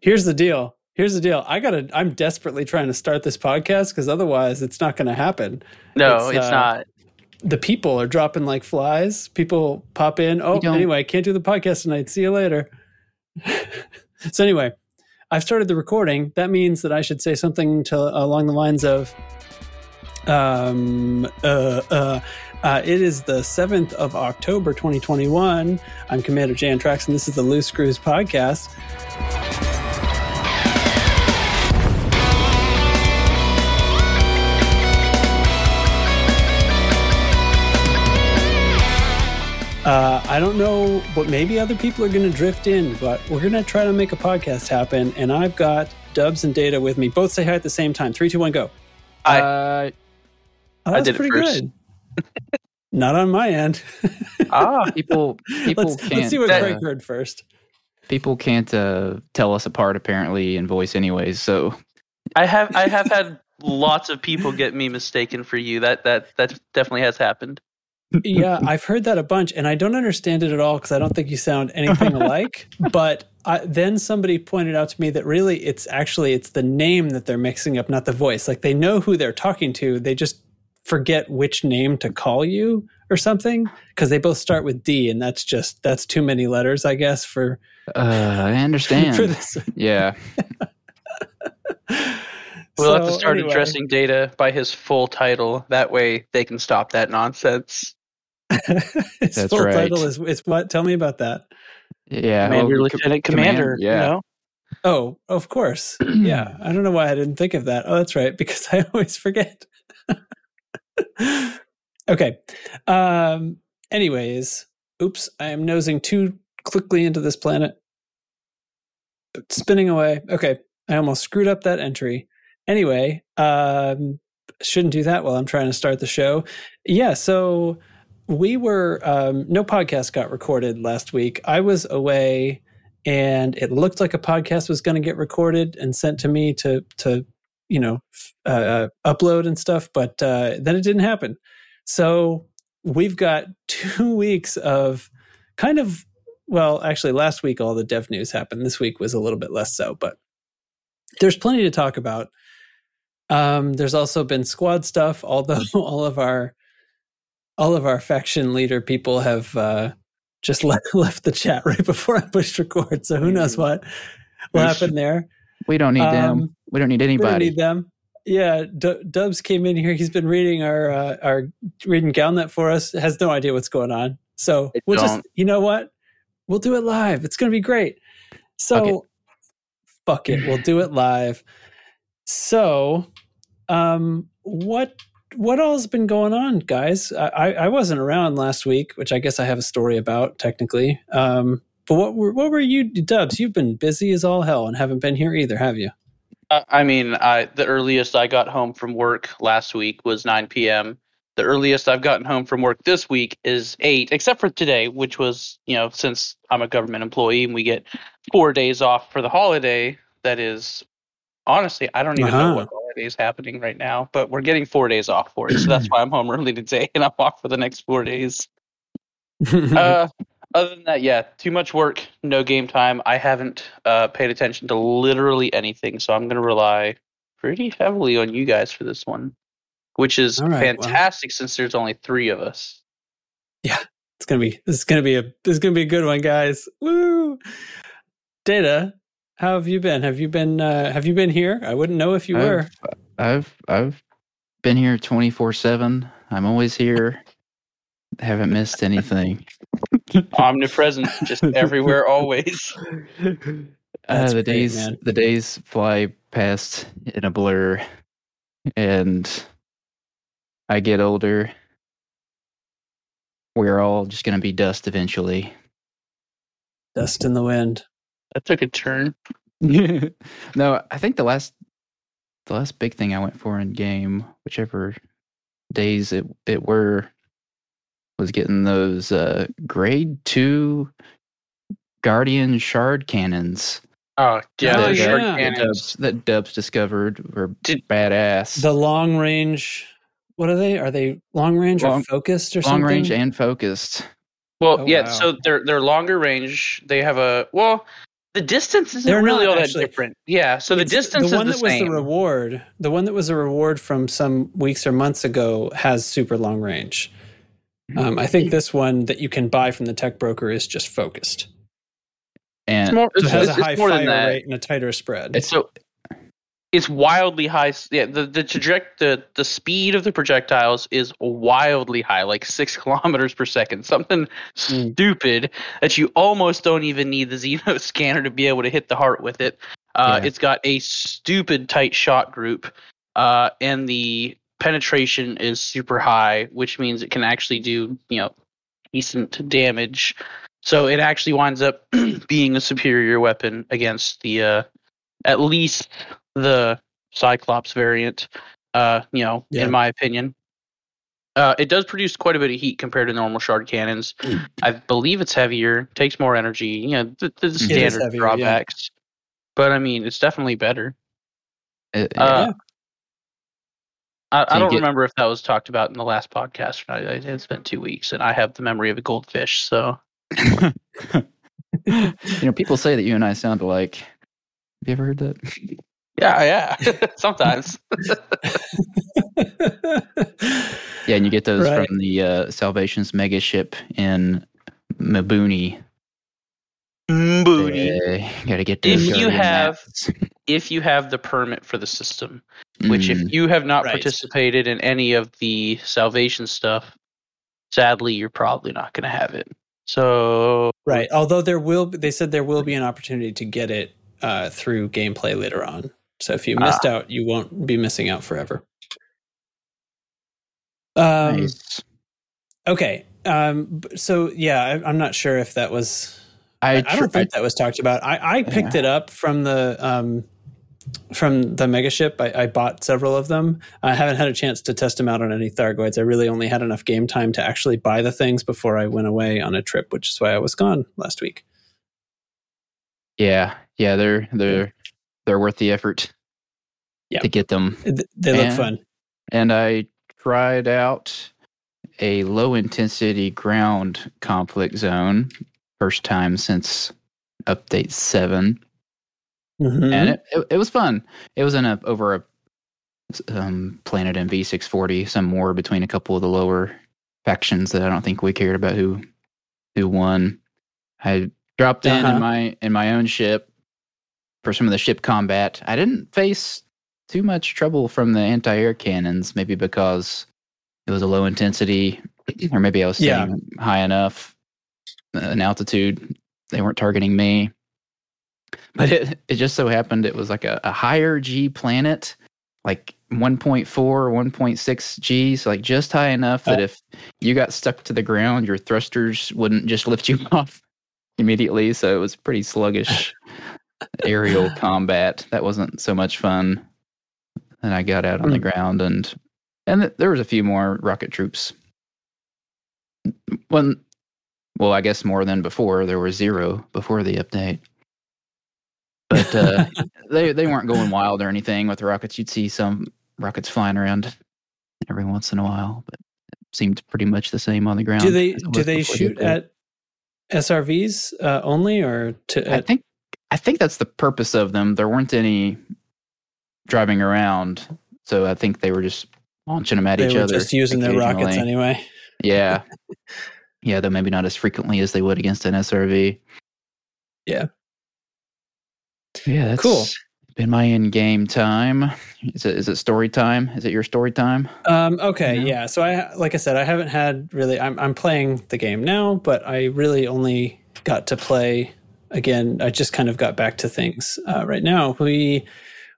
Here's the deal. Here's the deal. I gotta. I'm desperately trying to start this podcast because otherwise, it's not going to happen. No, it's, it's uh, not. The people are dropping like flies. People pop in. Oh, anyway, I can't do the podcast tonight. See you later. so anyway, I've started the recording. That means that I should say something to along the lines of, um, uh, uh, uh, it is the 7th of October, 2021. I'm Commander Jan Trax, and this is the Loose Screws podcast. I don't know, but maybe other people are going to drift in, but we're going to try to make a podcast happen. And I've got Dubs and Data with me. Both say hi at the same time. Three, two, one, go. Hi. Uh, oh, that's pretty good. Not on my end. ah, people, people let's, can't. Let's see what Craig heard first. People can't uh, tell us apart apparently in voice, anyways. So I have, I have had lots of people get me mistaken for you. That that that definitely has happened yeah, I've heard that a bunch, and I don't understand it at all because I don't think you sound anything alike. but I, then somebody pointed out to me that really it's actually it's the name that they're mixing up, not the voice. Like they know who they're talking to, they just forget which name to call you or something because they both start with D, and that's just that's too many letters, I guess. For uh, I understand. for this, yeah. We'll so, have to start anyway. addressing data by his full title. That way they can stop that nonsense. his That's full right. title is, is what? Tell me about that. Yeah. Commander, oh, Lieutenant Commander. yeah. You know? Oh, of course. yeah. I don't know why I didn't think of that. Oh, that's right. Because I always forget. okay. Um, anyways, oops. I am nosing too quickly into this planet. Spinning away. Okay. I almost screwed up that entry. Anyway, um, shouldn't do that while I'm trying to start the show. Yeah. So we were um, no podcast got recorded last week. I was away, and it looked like a podcast was going to get recorded and sent to me to to you know uh, upload and stuff, but uh, then it didn't happen. So we've got two weeks of kind of well, actually, last week all the dev news happened. This week was a little bit less so, but there's plenty to talk about. Um, there's also been squad stuff, although all of our all of our faction leader people have uh, just left, left the chat right before I pushed record. So who knows mm. what will happen there? We don't need um, them. We don't need anybody. We don't need them. Yeah, D- Dubs came in here. He's been reading our uh, our reading Galnet for us. Has no idea what's going on. So I we'll don't. just you know what? We'll do it live. It's going to be great. So fuck it. fuck it. We'll do it live. So, um, what what all's been going on, guys? I, I wasn't around last week, which I guess I have a story about technically. Um, but what were what were you, Dubs? You've been busy as all hell and haven't been here either, have you? Uh, I mean, I the earliest I got home from work last week was 9 p.m. The earliest I've gotten home from work this week is eight, except for today, which was you know since I'm a government employee and we get four days off for the holiday. That is honestly, I don't even uh-huh. know what holiday is happening right now, but we're getting four days off for it. So that's why I'm home early today and I'm off for the next four days. uh, other than that, yeah, too much work, no game time. I haven't uh, paid attention to literally anything, so I'm going to rely pretty heavily on you guys for this one, which is right, fantastic well. since there's only three of us. Yeah, it's gonna be this is gonna be a this is gonna be a good one, guys. Woo! Data, how have you been? Have you been uh, have you been here? I wouldn't know if you I've, were. I've I've been here 24/7. I'm always here. Haven't missed anything. Omnipresent, just everywhere always. Uh, the great, days man. the days fly past in a blur and I get older. We're all just going to be dust eventually. Dust in the wind. That took a turn. no, I think the last the last big thing I went for in game, whichever days it it were, was getting those uh, grade two Guardian shard cannons. Oh yeah, that, yeah. That, Dubs, that Dubs discovered were Did, badass. The long range. What are they? Are they long range long, or focused or long something? Long range and focused. Well, oh, yeah. Wow. So they're they're longer range. They have a well the distance isn't They're really not all that actually. different. Yeah, so the It's- distance the one is the that same. was the reward, the one that was a reward from some weeks or months ago has super long range. Um, I think this one that you can buy from the tech broker is just focused. And it's more, So it has it's- a it's high fire rate and a tighter spread. it's so It's wildly high. Yeah, the the traject the the speed of the projectiles is wildly high, like six kilometers per second. Something Mm. stupid that you almost don't even need the Xeno scanner to be able to hit the heart with it. Uh, Yeah. It's got a stupid tight shot group, uh, and the penetration is super high, which means it can actually do you know decent damage. So it actually winds up being a superior weapon against the uh, at least the Cyclops variant. Uh, you know, Yeah. in my opinion. Uh, it does produce quite a bit of heat compared to normal shard cannons. I believe it's heavier, takes more energy. You know, the, the is standard heavier, yeah. drawbacks. But I mean, it's definitely better. it- Uh, I, I don't get- remember if that was talked about in the last podcast. or not. It's been two weeks, and I have the memory of a goldfish. So you know, people say that you and I sound alike. Have you ever heard that? yeah, yeah. Sometimes. Yeah, and you get those Right. from the uh, Salvation's mega ship in Mbooni. Mbooni. Uh, gotta get If you have- If you have the permit for the system, which Mm, if you have not Right. participated in any of the salvation stuff, sadly, you're probably not going to have it. So right. Although there will, be, they said there will be an opportunity to get it uh, through gameplay later on. So if you missed out, you won't be missing out forever. Um, nice. Okay. Um, so yeah, I, I'm not sure if that was. I, I tr- don't think that was talked about. I, I picked Yeah. it up from the um, from the megaship. I, I bought several of them. I haven't had a chance to test them out on any Thargoids. I really only had enough game time to actually buy the things before I went away on a trip, which is why I was gone last week. yeah, yeah, they're they're they're worth the effort Yeah. to get them. They look And- fun. And I tried out a low intensity ground conflict zone first time since update seven. Mhm. and it, it, it was fun. It was in a over a um, planet six forty, some war between a couple of the lower factions that I don't think we cared about who who won. I dropped in Uh-huh. in my in my own ship for some of the ship combat. I didn't face too much trouble from the anti air cannons, maybe because it was a low intensity, or maybe I was Yeah. high enough uh, in altitude. They weren't targeting me. But it, it just so happened it was like a, a higher G planet, like 1.4 or 1.6 G, so like just high enough that Oh. if you got stuck to the ground, your thrusters wouldn't just lift you off immediately. So it was pretty sluggish aerial combat. That wasn't so much fun. And I got out on the Hmm. ground and and th- there was a few more rocket troops. One, well, I guess more than before. There were zero before the update but uh, they they weren't going wild or anything with the rockets. You'd see some rockets flying around every once in a while, but it seemed pretty much the same on the ground. do they do they shoot at SRVs uh, only or to? I think I think that's the purpose of them. There weren't any driving around, so I think they were just launching them at each other. they each were other. just using their rockets anyway. Yeah, yeah, though maybe not as frequently as they would against an SRV. Yeah. Yeah, that's Cool. Been my in-game time. Is it is it story time? Is it your story time? Um, okay, Yeah. yeah. So I, like I said, I haven't had really. I'm I'm playing the game now, but I really only got to play again. I just kind of got back to things uh, right now. We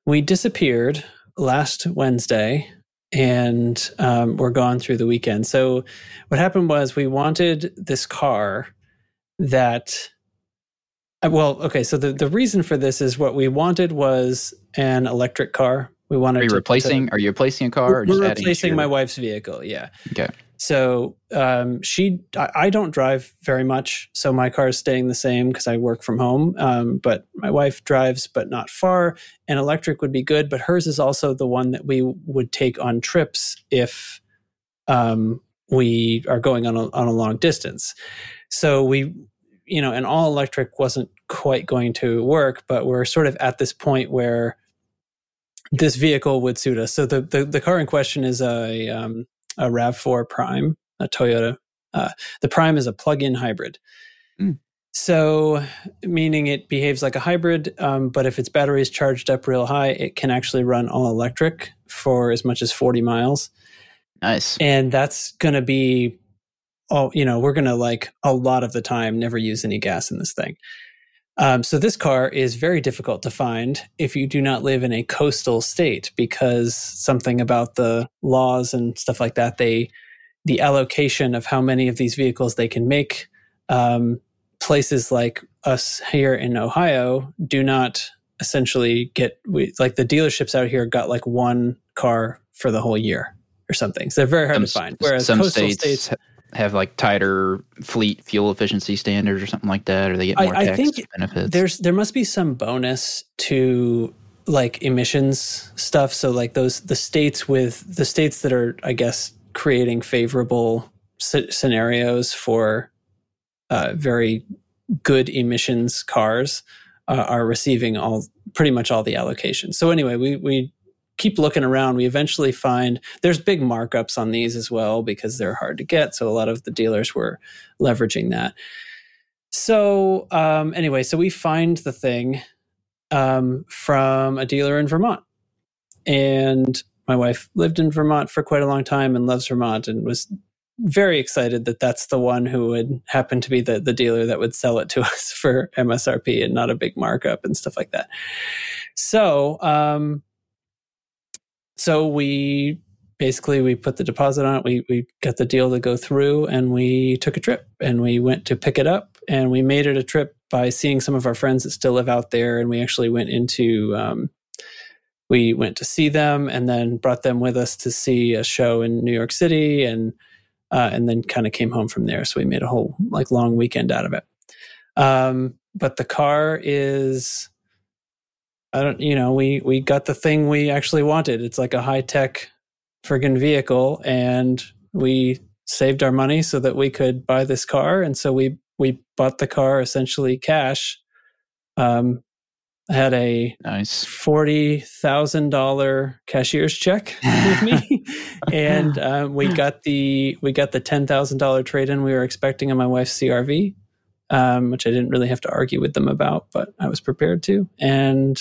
we disappeared last Wednesday, and um, we're gone through the weekend. So what happened was we wanted this car that. uh, Well, okay. So the, the reason for this is what we wanted was an electric car. We wanted Are you to- to- replacing? Are you replacing a car? Or just we're adding to replacing your- my wife's vehicle. Yeah. Okay. So um, she, I, I don't drive very much, so my car is staying the same because I work from home. Um, but my wife drives, but not far. And electric would be good, but hers is also the one that we would take on trips if um, we are going on a, on a long distance. So we, you know, an all electric wasn't quite going to work, but we're sort of at this point where this vehicle would suit us. So the the, the car in question is a um, a Rav4 Prime, a Toyota. Uh, the Prime is a plug-in hybrid. Mm. So, meaning it behaves like a hybrid, um, but if its battery is charged up real high, it can actually run all electric for as much as 40 miles. Nice. And that's going to be, oh, you know, we're going to like a lot of the time never use any gas in this thing. Um, so this car is very difficult to find if you do not live in a coastal state because something about the laws and stuff like that, they, the allocation of how many of these vehicles they can make, um, places like us here in Ohio do not essentially get we, like the dealerships out here got like one car for the whole year or something. So they're very hard some, to find. Whereas some coastal states, states, have like tighter fleet fuel efficiency standards or something like that, or they get I- more I tax think benefits. there's there must be some bonus to like emissions stuff. So like those the states with the states that are I guess creating favorable sce- scenarios for uh, very good emissions cars uh, are receiving all pretty much all the allocations. So anyway, we we keep looking around. We eventually find there's big markups on these as well because they're hard to get. So a lot of the dealers were leveraging that. So um, anyway, so we find the thing um, from a dealer in Vermont, and my wife lived in Vermont for quite a long time and loves Vermont and was very excited that that's the one who would happen to be the, the dealer that would sell it to us for MSRP and not a big markup and stuff like that. So, um, so we basically we put the deposit on it. We we got the deal to go through, and we took a trip and we went to pick it up, and we made it a trip by seeing some of our friends that still live out there, and we actually went into. Um, we went to see them and then brought them with us to see a show in New York City and uh, and then kind of came home from there. So we made a whole like long weekend out of it. Um, but the car is, I don't, you know, we we got the thing we actually wanted. It's like a high tech friggin' vehicle, and we saved our money so that we could buy this car, and so we we bought the car essentially cash. Um, I had a nice. forty thousand dollar cashier's check with me, and um, we got the we got the ten thousand dollar trade in we were expecting on my wife's CRV, um, which I didn't really have to argue with them about, but I was prepared to, and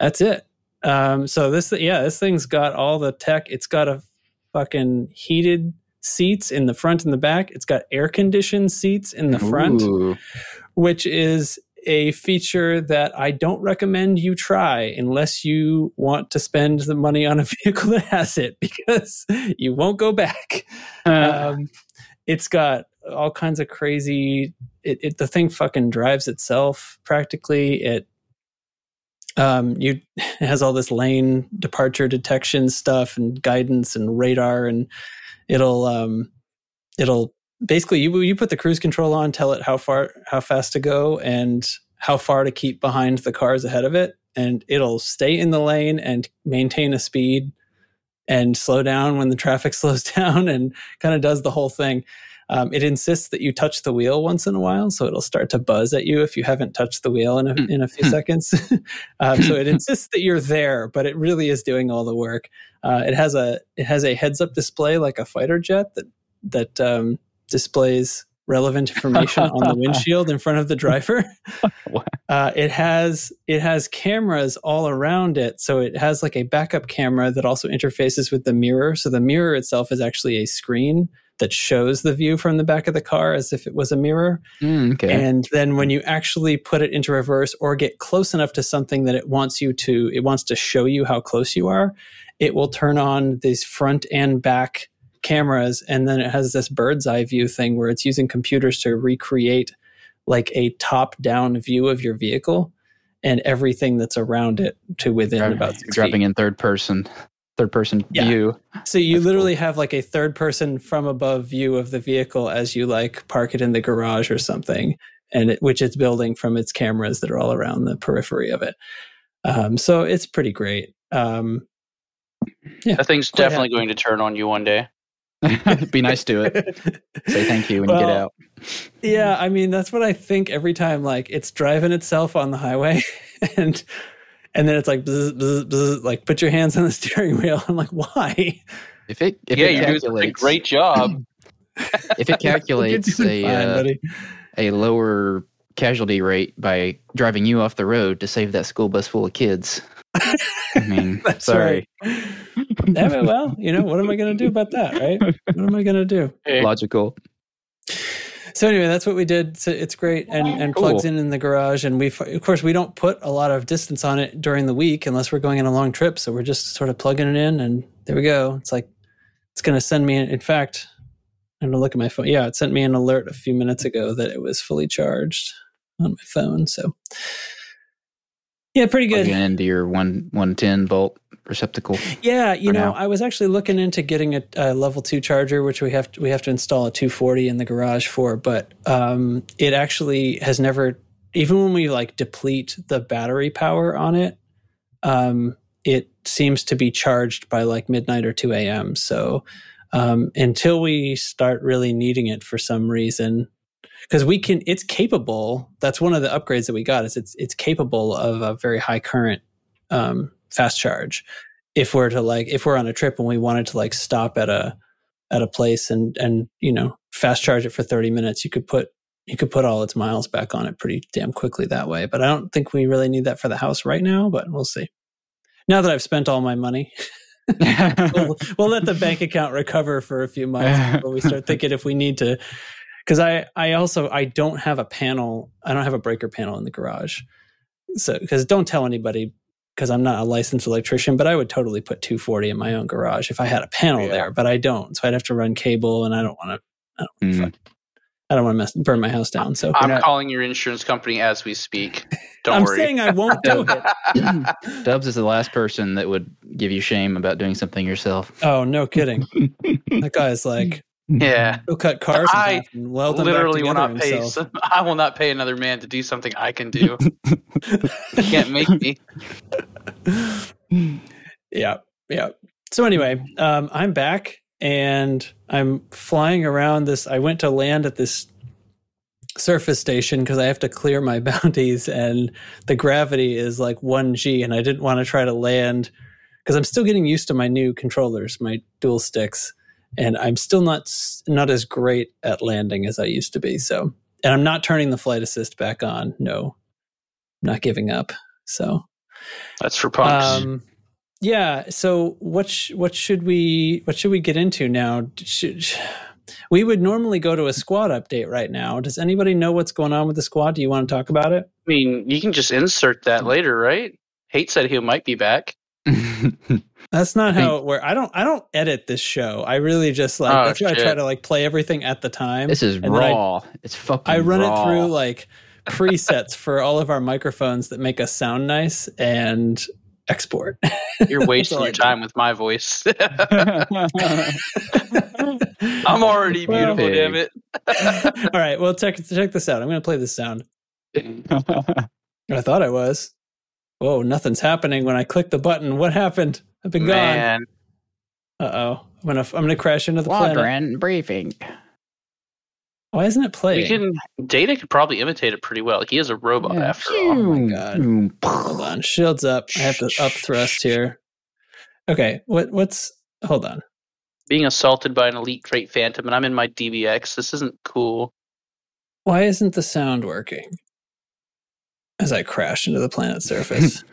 that's it. Um, so this yeah, this thing's got all the tech. It's got a fucking heated seats in the front and the back. It's got air conditioned seats in the front Ooh. which is a feature that I don't recommend you try unless you want to spend the money on a vehicle that has it because you won't go back. Uh, Um, it's got all kinds of crazy. It, it the thing fucking drives itself practically. It um you it has all this lane departure detection stuff and guidance and radar and it'll um it'll basically you you put the cruise control on tell it how far how fast to go and how far to keep behind the cars ahead of it. And it'll stay in the lane and maintain a speed and slow down when the traffic slows down and kind of does the whole thing um, it insists that you touch the wheel once in a while so it'll start to buzz at you if you haven't touched the wheel in a, Hmm. in a few Hmm. seconds um, so it insists that you're there but it really is doing all the work uh, it has a it has a heads up display like a fighter jet that that um, displays relevant information on the windshield in front of the driver. Uh, it has it has cameras all around it, so it has like a backup camera that also interfaces with the mirror. So the mirror itself is actually a screen that shows the view from the back of the car as if it was a mirror. mm, okay. And then when you actually put it into reverse or get close enough to something that it wants you to, it wants to show you how close you are, it will turn on these front and back cameras. And then it has this bird's eye view thing where it's using computers to recreate like a top down view of your vehicle and everything that's around it to within Driving- about six dropping feet. in third person, third person Yeah. view. So you That's literally have like a third person from above view of the vehicle as you like park it in the garage or something, and it, which it's building from its cameras that are all around the periphery of it. Um, so it's pretty great. Um, That thing's Quite definitely happy. going to turn on you one day. Be nice to it. Say thank you when you get out. Yeah, I mean that's what I think every time. Like it's driving itself on the highway, and and then it's like bzz, bzz, bzz, like put your hands on the steering wheel. I'm like, why? If it if yeah, it you're doing a calculates great job. if it calculates a fine, uh, a lower casualty rate by driving you off the road to save that school bus full of kids. I mean, That's sorry, right. Yeah, but, well, you know, what am I going to do about that, right? What am I going to do? logical. So anyway, that's what we did. So it's great and and Cool. plugs in in the garage. And we, of course, we don't put a lot of distance on it during the week unless we're going on a long trip. So we're just sort of plugging it in, and there we go. It's like it's going to send me. In fact, I'm gonna look at my phone. Yeah, it sent me an alert a few minutes ago that it was fully charged on my phone. So yeah, pretty good. Plug into your one one ten volt receptacle. Yeah, you know, now. I was actually looking into getting a, a level two charger, which we have to, we have to install a 240 in the garage for, but um, it actually has never, even when we like deplete the battery power on it, um, it seems to be charged by like midnight or 2 a.m. So um, until we start really needing it for some reason, because we can, it's capable. That's one of the upgrades that we got. Is it's it's capable of a very high current um, fast charge. If we're to like if we're on a trip and we wanted to like stop at a at a place and and you know fast charge it for 30 minutes you could put you could put all its miles back on it pretty damn quickly that way. But i don't think we really need that for the house right now but we'll see. Now that i've spent all my money we'll, we'll let the bank account recover for a few months before we start thinking if we need to. Because i i also i don't have a panel i don't have a breaker panel in the garage. So because don't tell anybody because i'm not a licensed electrician but i would totally put 240 in my own garage if i had a panel Yeah. there but i don't so i'd have to run cable and i don't want to Mm. i don't want to mess burn my house down so I'm not- calling your insurance company as we speak. Don't i'm worry. saying i won't do it Dubs is the last person that would give you shame about doing something yourself. oh no kidding that guy's like yeah. he'll cut cars I half and weld them Literally will not pay. some- I will not pay another man to do something I can do. can't make me. Yeah, yeah. So anyway, um, I'm back and I'm flying around this. I went to land at this surface station because I have to clear my bounties, and the gravity is like one g, and I didn't want to try to land because I'm still getting used to my new controllers, my dual sticks, and I'm still not not as great at landing as I used to be. So, and I'm not turning the flight assist back on. No, I'm not giving up. So. That's for punks. Um, yeah. So what sh- what should we what should we get into now? Should, sh- we would normally go to a squad update right now. Does anybody know what's going on with the squad? Do you want to talk about it? I mean, you can just insert that later, right? Hate said he might be back. That's not I think- how it works. I don't I don't edit this show. I really just like Oh, that's why I try to like play everything at the time. this is then I- raw. it's fucking. I run raw. it through like presets for all of our microphones that make us sound nice and export. You're wasting your time with my voice. I'm already Well- beautiful, damn it. all right. Well, check check this out. I'm going to play this sound. I thought I was. Whoa, nothing's happening when I click the button. What happened? I've been Man, gone. Uh oh. I'm gonna I'm gonna crash into the planet. Squadron briefing. Why isn't it we playing? can. Data could probably imitate it pretty well. He is a robot Yeah. after all. Oh my God. Hold on. Shields up. I have to up thrust here. Okay. What what's hold on. Being assaulted by an elite trait phantom, and I'm in my DBX. This isn't cool. Why isn't the sound working? As I crash into the planet's surface.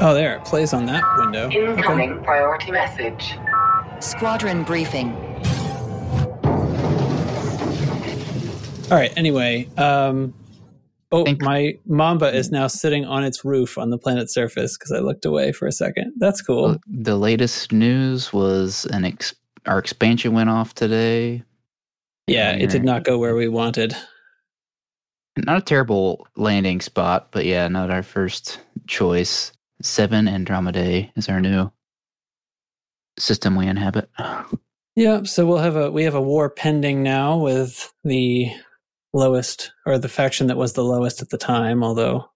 oh, there. It plays on that window. Okay. Incoming priority message. Squadron briefing. All right. Anyway, um, oh, Think- my Mamba is now sitting on its roof on the planet's surface because I looked away for a second. That's cool. The- The latest news was an ex- our expansion went off today. Yeah, it did not go where we wanted. Not a terrible landing spot, but yeah, not our first choice. Seven Andromedae is our new system we inhabit. Yeah, so we'll have a we have a war pending now with the lowest or the faction that was the lowest at the time. Although,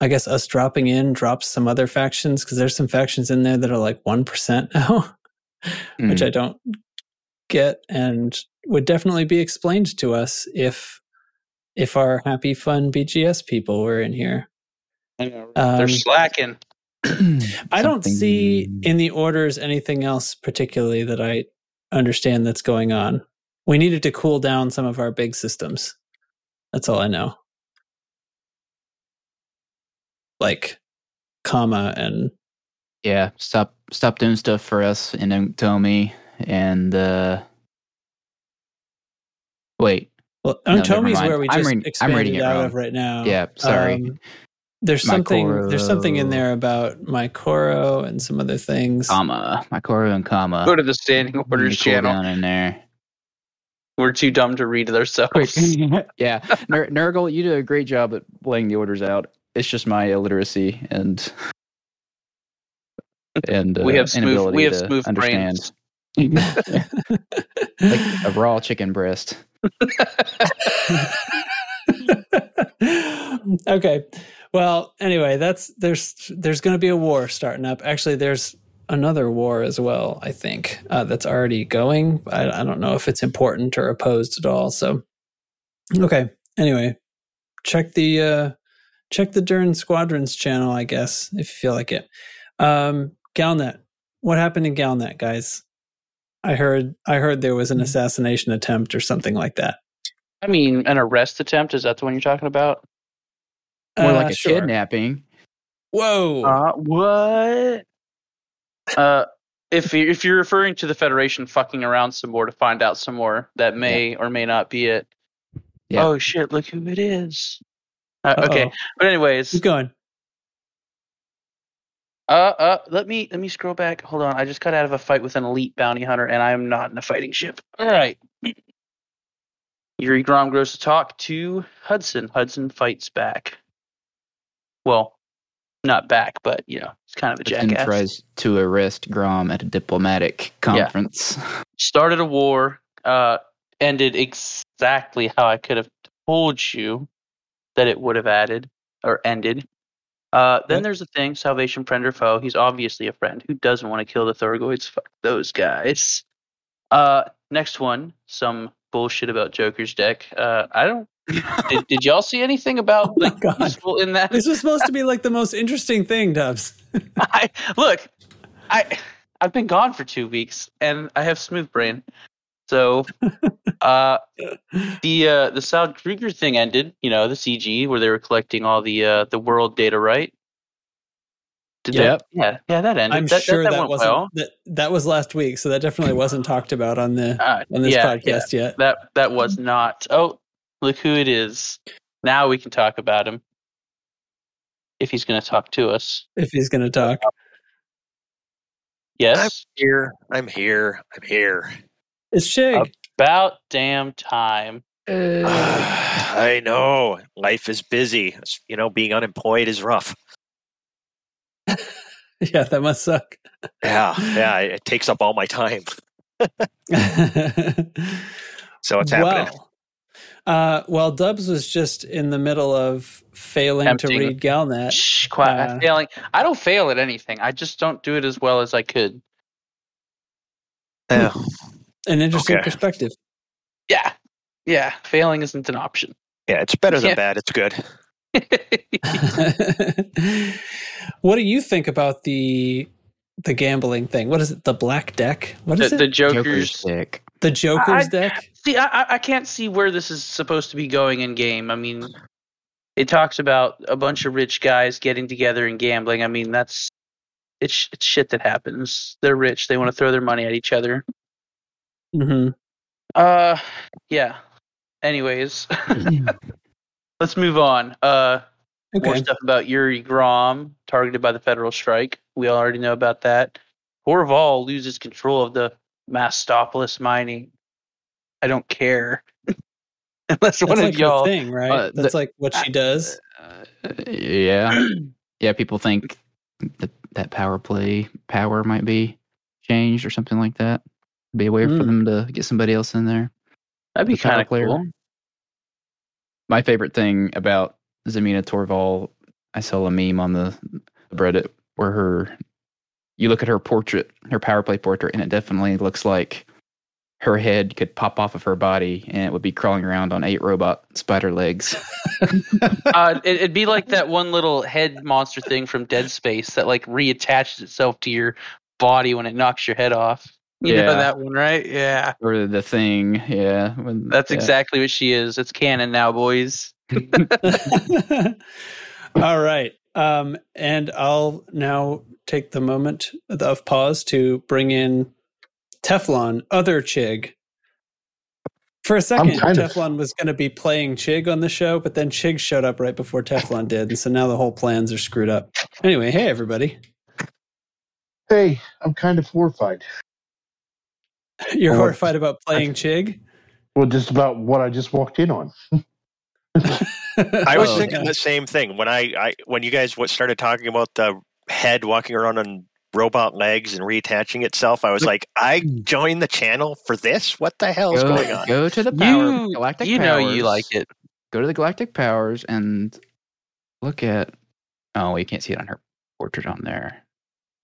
I guess us dropping in drops some other factions because there's some factions in there that are like one percent now. which Mm. I don't get and would definitely be explained to us if if our happy fun BGS people were in here. I know, Um, They're slacking. I don't see in the orders anything else particularly that I understand that's going on. We needed to cool down some of our big systems. That's all I know. Like comma and Yeah, stop stop doing stuff for us and tell me and uh wait. well, No, never Tomi's mind. where we I'm just reading- I'm reading it out wrong. of right now. Yeah, sorry. Um, there's something there's something in there about Mycoro and some other things. comma. Mycoro and comma. Go to the standing orders channel. down in there. We're too dumb to read it ourselves. Yeah. Ner- Nurgle, you did a great job at laying the orders out. It's just my illiteracy and and uh, we have smooth. inability We have to smooth understand. brains. like a raw chicken breast. okay. Well, anyway, that's there's there's going to be a war starting up. Actually, there's another war as well. I think uh, that's already going. I, I don't know if it's important or opposed at all. So, okay. Anyway, check the uh, check the Dern Squadrons channel. I guess if you feel like it. Um, Galnet. What happened in Galnet, guys? I heard I heard there was an assassination attempt or something like that. I mean, an arrest attempt. Is that the one you're talking about? More Uh, like a sure. kidnapping. Whoa. Uh, what? Uh, if you if you're referring to the Federation fucking around some more to find out some more, that may or may not be it. Yeah. Oh shit! Look who it is. Uh, okay, but anyways, Keep going. uh, uh, let me let me scroll back. Hold on, I just got out of a fight with an elite bounty hunter, and I am not in a fighting ship. All right. Yuri Grom goes to talk to Hudson. Hudson fights back. Well, not back, but you know, it's kind of a jackass. tries to arrest Grom at a diplomatic conference. started a war, uh, ended exactly how I could have told you that it would have added or ended. Uh, then there's the thing, salvation friend or foe. He's obviously a friend. Who doesn't want to kill the Thargoids? Fuck those guys. Uh, next one, some bullshit about Joker's deck. Uh, I don't. Did, did y'all see anything about Oh like useful in that? This was supposed to be like the most interesting thing, Dubs. I look, I I've been gone for two weeks and I have smooth brain. So uh the uh the Sal Krieger thing ended, you know, the CG where they were collecting all the uh the world data, right? Did Yep. that yeah, yeah, that ended. I'm that, sure that, that, went wasn't well. that, that was last week, so that definitely wasn't talked about on the Uh, on this yeah, podcast yet. That that was not. Oh, look who it is. Now we can talk about him. If he's going to talk to us. If he's going to talk, Yes. Here, I'm here. I'm here. it's Chig. About damn time. I know life is busy. You know, being unemployed is rough. yeah, that must suck. Yeah, yeah, it it takes up all my time. So it's happening. Well, uh, well, Dubs was just in the middle of failing Tempting. to read Galnet. Shh, quiet. uh, I'm failing. I don't fail at anything. I just don't do it as well as I could. Yeah. An interesting Okay. perspective. Yeah. Yeah. Failing isn't an option. Yeah, it's better than Yeah. bad. It's good. what do you think about the the gambling thing? What is it? The black deck? What is the, it? the Joker's Joker's. stick. the Joker's I- deck? See, I, I- can't see where this is supposed to be going in game. I mean, it talks about a bunch of rich guys getting together and gambling. I mean, that's it's, it's shit that happens. They're rich. They want to throw their money at each other. Mm-hmm. Uh, yeah. Anyways, let's move on. Uh, More stuff about Yuri Grom, targeted by the federal strike. We already know about that. Torval loses control of the Mastopolis mining. I don't care. Unless That's one like of y'all. thing, right? Uh, That's the- like what she does. Uh, yeah, yeah. People think that that power play power might be changed or something like that. Be a way for Hmm. them to get somebody else in there. That'd be kind of player. cool. My favorite thing about Zemina Torval, I saw a meme on the Reddit where her you look at her portrait, her power play portrait, and it definitely looks like her head could pop off of her body and it would be crawling around on eight robot spider legs. uh, it, it'd be like that one little head monster thing from Dead Space that like reattaches itself to your body when it knocks your head off. You know that one, right? Yeah. or the thing, yeah. when- That's yeah. exactly what she is. It's canon now, boys. All right. Um, and I'll now take the moment of pause to bring in Teflon, other Chig. For a second, kind of- Teflon was going to be playing Chig on the show, but then Chig showed up right before Teflon did. And so now the whole plans are screwed up. Anyway, hey, everybody. Hey, I'm kind of horrified. You're Oh, horrified about playing Chig? Well, just about what I just walked in on. I was Oh, thinking yeah. the same thing when I, I when you guys what started talking about the head walking around on robot legs and reattaching itself. I was like, I joined the channel for this. What the hell is Go, going on? go to the power, You, galactic you know you like it. Go to the galactic powers and look at. Oh, you can't see it on her portrait on there.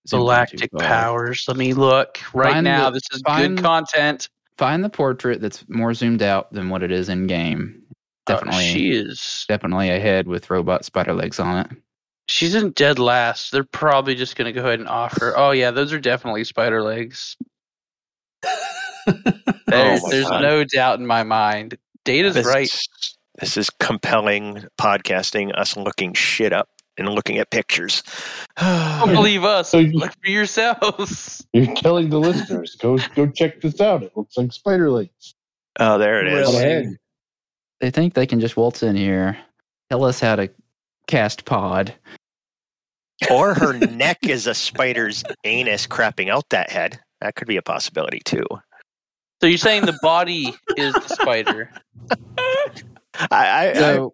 Zoomed in too Galactic far. powers. Let me look right Find now. the- this is find- good content. Find the portrait that's more zoomed out than what it is in game. Oh, Definitely, she is. definitely a head with robot spider legs on it. She's in dead last. They're probably just going to go ahead and offer. Oh yeah, those are definitely spider legs. There's, oh my there's no doubt in my mind. Data's This right. this is compelling podcasting. Us looking shit up and looking at pictures. Don't believe us. So you- Look for yourselves. You're telling the listeners, go go check this out. It looks like spider legs. oh, there it is. Really? They think they can just waltz in here, tell us how to cast pod. Or her neck is a spider's anus crapping out that head. That could be a possibility too. So you're saying the body is the spider? I, I, So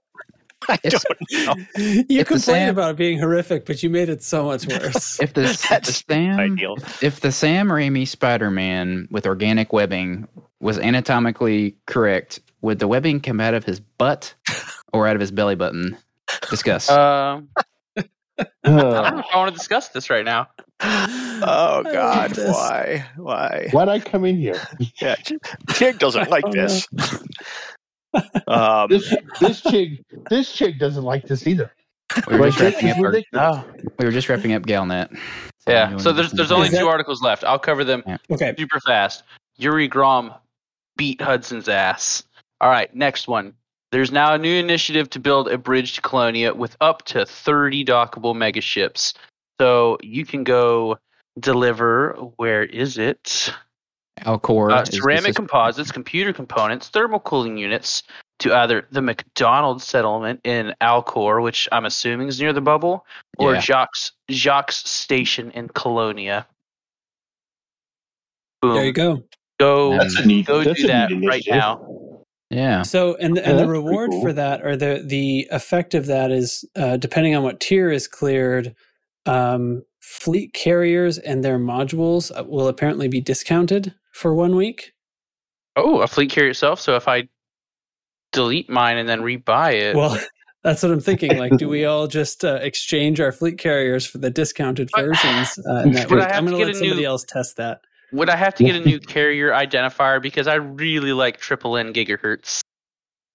I, I it's- don't know. you If the complained about it being horrific, but you made it so much worse. if the, if the Sam Ideal. if the Sam Raimi Spider Man with organic webbing was anatomically correct, would the webbing come out of his butt or out of his belly button? Discuss. Um, I don't know if I want to discuss this right now. Oh God, why? Why? why'd I come in here? Yeah, Chig doesn't like Oh, no. this. um, This this chick this chick doesn't like this either. we, were Like, just wrapping up our, ridiculous. we were just wrapping up Galnet. Yeah. So there's there's only that- two articles left. I'll cover them okay. super fast. Yuri Grom beat Hudson's ass. All right, next one. There's now a new initiative to build a bridge to Colonia with up to 30 dockable megaships. So you can go deliver. Where is it? Alcor. Uh, ceramic composites, computer components, thermal cooling units to either the McDonald's settlement in Alcor, which I'm assuming is near the bubble, or Yeah. Jacques Jacques Station in Colonia. Boom. There you go. Go That's a neat. go that's do a that neat right now. Yeah. So, and Okay, and the reward cool. for that, or the the effect of that, is uh, depending on what tier is cleared. Um, fleet carriers and their modules uh, will apparently be discounted for one week. Oh, a fleet carrier itself. So if I delete mine and then rebuy it, Well, that's what I'm thinking. Like, do we all just uh, exchange our fleet carriers for the discounted versions? Uh, in that Would I week? have I'm going to let a new- somebody else test that. Would I have to get a new carrier identifier because I really like triple N gigahertz.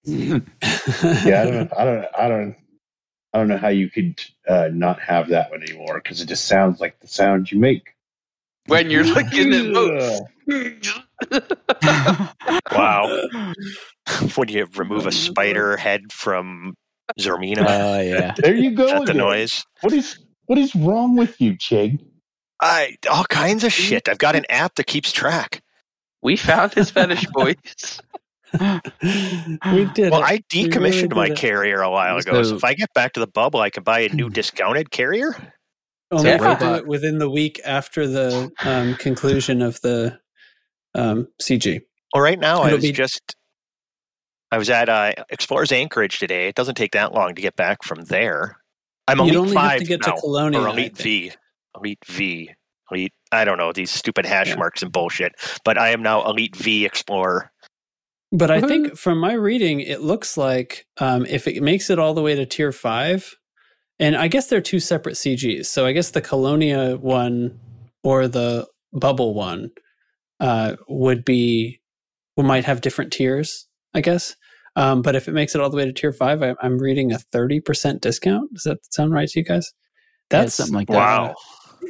Yeah, I don't, know, I don't, I don't, I don't know how you could uh, not have that one anymore because it just sounds like the sound you make. When you're looking at boats. wow. when you remove a spider head from Zemina, Oh yeah. There you go. is the noise? What is what is wrong with you, Chig? I all kinds of shit. I've got an app that keeps track. we found his fetish boys. we did. Well, it. I We really decommissioned my it. carrier a while ago. So So- if I get back to the bubble, I can buy a new discounted carrier. Only Yeah. if you do it within the week after the um, conclusion of the um, CG. Well, right now I It'll was be- just I was at uh, Explorers Anchorage today. It doesn't take that long to get back from there. I'm You'd Elite only Five have to get now, to Colonia. or Elite think. V, Elite V, Elite. I don't know these stupid hash Yeah. marks and bullshit. But I am now Elite V Explorer. But I think from my reading, it looks like um, if it makes it all the way to tier five, and I guess they're two separate CGs. So I guess the Colonia one or the bubble one uh, would be we might have different tiers, I guess. Um, but if it makes it all the way to tier five, I, I'm reading a thirty percent discount. Does that sound right to you guys? Yeah, That's something like that. Wow.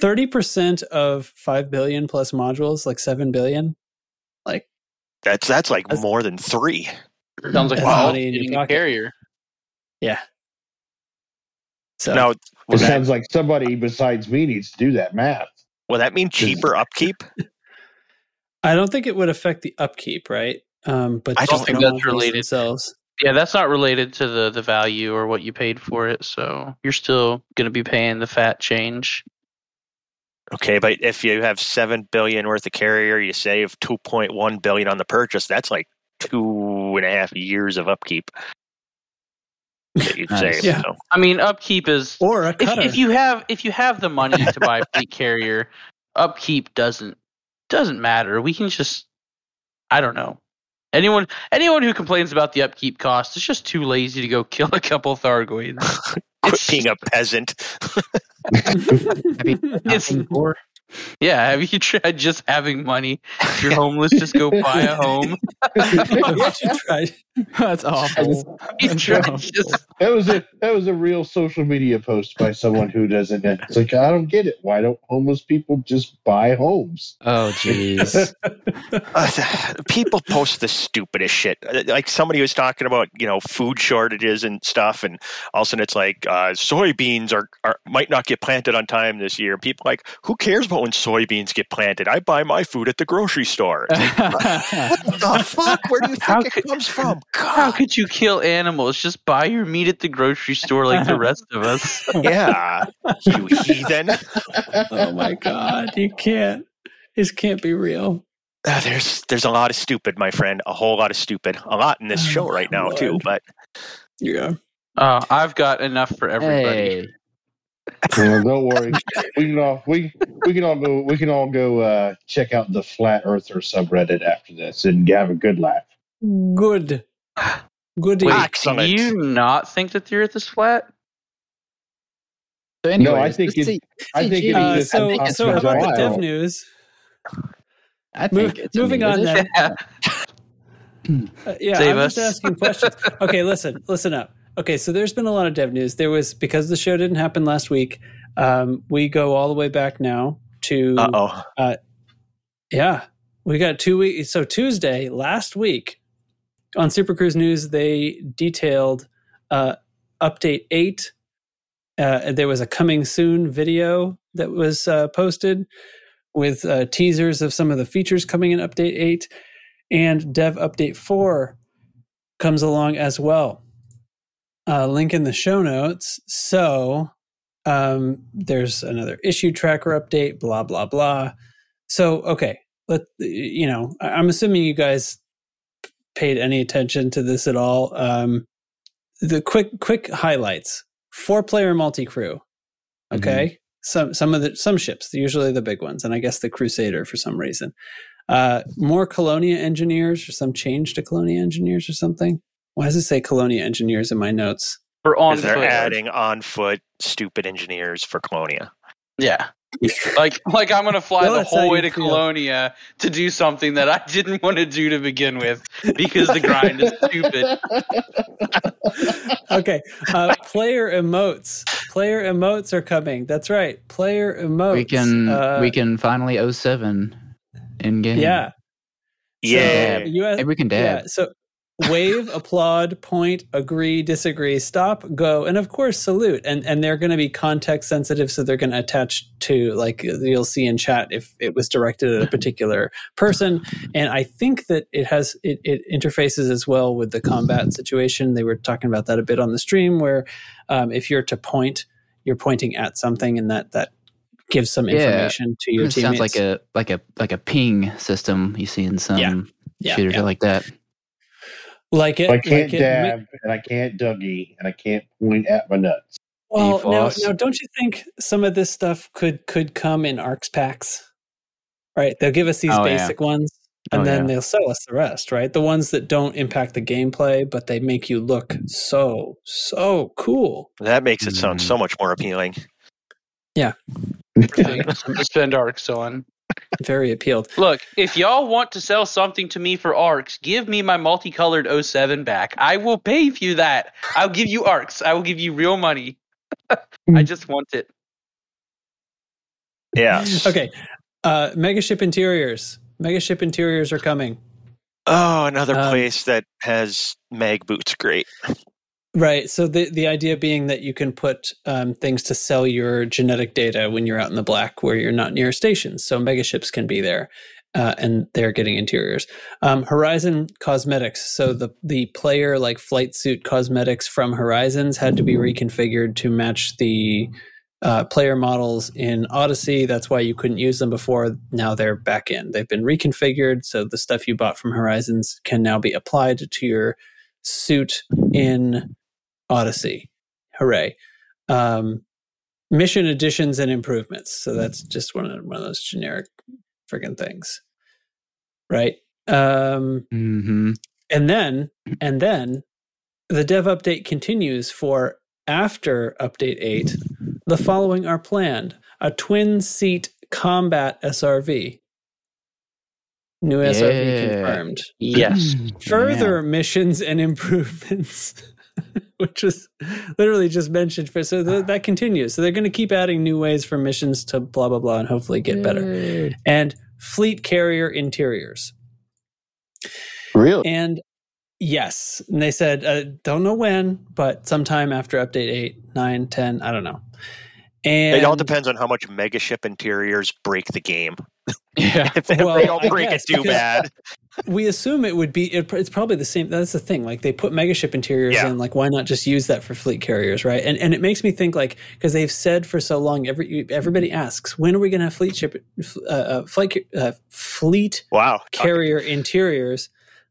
Thirty percent of five billion plus modules, like seven billion. Like That's that's like That's- more than three. Sounds like wow, money in your getting a pocket. carrier. so. Now, It that, sounds like somebody besides me needs to do that math. will that mean cheaper upkeep? I don't think it would affect the upkeep, right? Um, but I don't think that's related. Themselves. Yeah, that's not related to the the value or what you paid for it. So you're still going to be paying the fat change. Okay, but if you have seven billion worth of carrier, you save two point one billion on the purchase. That's like two and a half years of upkeep that you'd Nice. save. Yeah. So. I mean, upkeep is Or a if, cutter. if you have if you have the money to buy a fleet carrier, upkeep doesn't doesn't matter. We can just I don't know. Anyone anyone who complains about the upkeep cost is just too lazy to go kill a couple Thargoids. Quit It's- being a peasant. Have you It's- nothing for? Yeah, have you tried just having money? If you're homeless, just go buy a home. What you tried- That's awful. You tried just That was a that was a real social media post by someone who doesn't. It's like I don't get it. Why don't homeless people just buy homes? Oh, jeez. Uh, people post the stupidest shit. Uh, Like somebody was talking about, you know, food shortages and stuff, and all of a sudden it's like uh, soybeans are, are might not get planted on time this year. People are like, who cares about when soybeans get planted? I buy my food at the grocery store. Like, what the fuck? Where do you think How it could- comes from? how could you kill animals? Just buy your meat at the grocery store like the rest of us. yeah, you heathen. oh my god, you can't. This can't be real. Uh, there's there's a lot of stupid, my friend. A whole lot of stupid. A lot in this show right now too. But Yeah. Uh, I've got enough for everybody. hey. Well, don't worry. We can all we we can all go we can all go uh, check out the flat earther subreddit after this and have a good laugh. Good. Good. Wait, Excellent. do you not think that the Earth is flat? So anyways, No, I think let's it- see- I think it Uh, is- so, I think so how about the dev news? I Move- think it's moving new on then. Yeah. Uh, yeah, Save I'm just asking questions. Okay, listen, listen up. Okay, so there's been a lot of dev news. There was because the show didn't happen last week. Um, we go all the way back now to uh oh. yeah, we got two weeks. So Tuesday last week on Super Cruise News, they detailed uh, update eight. Uh, there was a coming soon video that was uh, posted with uh, teasers of some of the features coming in update eight, and Dev update four comes along as well. Uh, link in the show notes. So um, there's another issue tracker update. Blah blah blah. So okay, let you know. I'm assuming you guys paid any attention to this at all. Um, the quick quick highlights: four player multi crew. Okay, some some of the some ships, usually the big ones, and I guess the Crusader for some reason. Uh, more Colonia engineers, or some change to Colonia engineers, or something. Why does it say Colonia engineers in my notes? For on they're foot. adding on foot stupid engineers for Colonia. Yeah. Like like I'm gonna fly Well, the whole way to feel. Colonia to do something that I didn't want to do to begin with because the grind is stupid. okay, uh, player emotes. Player emotes are coming. That's right. Player emotes. we can Uh, we can finally 07 in game. Yeah. Yeah. So, US, Maybe we can yeah. dab. So wave, applaud, point, agree, disagree, stop, go, and of course salute. And and they're going to be context sensitive, so they're going to attach to like you'll see in chat if it was directed at a particular person. And I think that it has it, it interfaces as well with the combat situation. They were talking about that a bit on the stream, where um, if you're to point, you're pointing at something, and that that gives some Yeah. information to your It teammates. sounds like a like a like a ping system you see in some Yeah. yeah, shooters yeah. like that. Like it. I can't like it- dab and I can't Dougie and I can't point at my nuts. Well, now, now, don't you think some of this stuff could could come in ARX packs? Right, they'll give us these Oh, yeah. basic ones, and Oh, then yeah. they'll sell us the rest. Right, the ones that don't impact the gameplay, but they make you look so so cool. That makes it sound Mm. so much more appealing. Yeah, spend ARX on. Very appealed. Look, if y'all want to sell something to me for ARX, give me my multicolored 07 back. I will pay you that. I'll give you ARX. I will give you real money. I just want it. Yeah. Okay. Uh, Megaship interiors. Megaship interiors are coming. Oh, another Um, place that has mag boots. Great. Right. So the the idea being that you can put um, things to sell your genetic data when you're out in the black, where you're not near stations. So megaships can be there, uh, and they're getting interiors. Um, Horizon cosmetics. So the the player like flight suit cosmetics from Horizons had to be reconfigured to match the uh, player models in Odyssey. That's why you couldn't use them before. Now they're back in. They've been reconfigured, so the stuff you bought from Horizons can now be applied to your suit in Odyssey. Hooray. Um, mission additions and improvements. So that's just one of, one of those generic friggin' things. Right. Um, Mm-hmm. and then, and then the dev update continues for after update 8. The following are planned a twin seat combat SRV. New SRV Yeah. confirmed. Yes. Further missions and improvements, which was literally just mentioned. For, so th- that continues. So they're going to keep adding new ways for missions to blah, blah, blah, and hopefully get better. And fleet carrier interiors. Really? And yes, and they said, uh, don't know when, but sometime after update 8, 9, 10, I don't know. And it all depends on how much megaship interiors break the game. Yeah. if, if Well, they don't break guess, it too bad, we assume it would be it, it's probably the same that's the thing like they put megaship interiors Yeah. in like why not just use that for fleet carriers right and and it makes me think like because they've said for so long every everybody asks when are we going to have fleet ship uh, uh, flight uh, fleet wow. carrier interiors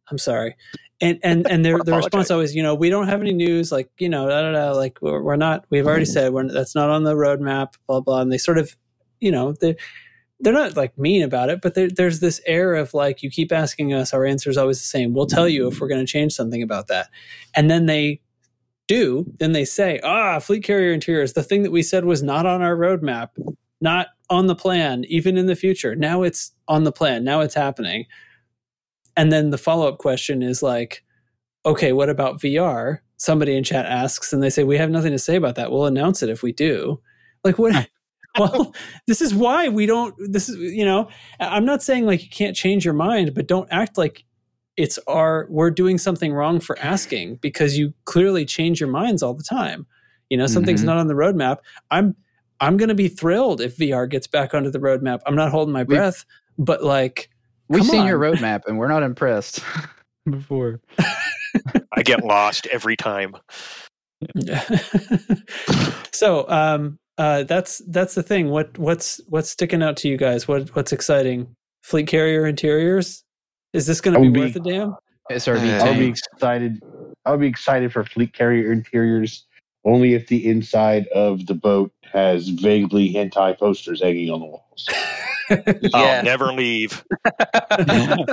i'm sorry and and and their the response always you know we don't have any news like you know da, da, da, like we're, we're not we've already said we're that's not on the roadmap blah blah and they sort of you know they they're not like mean about it but there, there's this air of like you keep asking us our answer is always the same. We'll tell you if we're going to change something about that. And then they do then they say ah fleet carrier interiors the thing that we said was not on our roadmap not on the plan even in the future. Now it's on the plan. Now it's happening. And then the follow-up question is like okay what about vr somebody in chat asks and they say we have nothing to say about that. We'll announce it if we do. Like what well this is why we don't this is you know I- i'm not saying like you can't change your mind but don't act like it's our we're doing something wrong for asking because you clearly change your minds all the time you know something's Mhm. not on the roadmap i'm i'm going to be thrilled if vr gets back onto the roadmap i'm not holding my We- breath but like We've Come seen your roadmap and we're not impressed before. I get lost every time. so um uh that's that's the thing. What what's what's sticking out to you guys? What what's exciting? Fleet carrier interiors? Is this going to be be- worth a damn? SRV Uh, I'll be excited. I'll be excited for fleet carrier interiors only if the inside of the boat has vaguely hentai posters hanging on the walls. I'll never leave.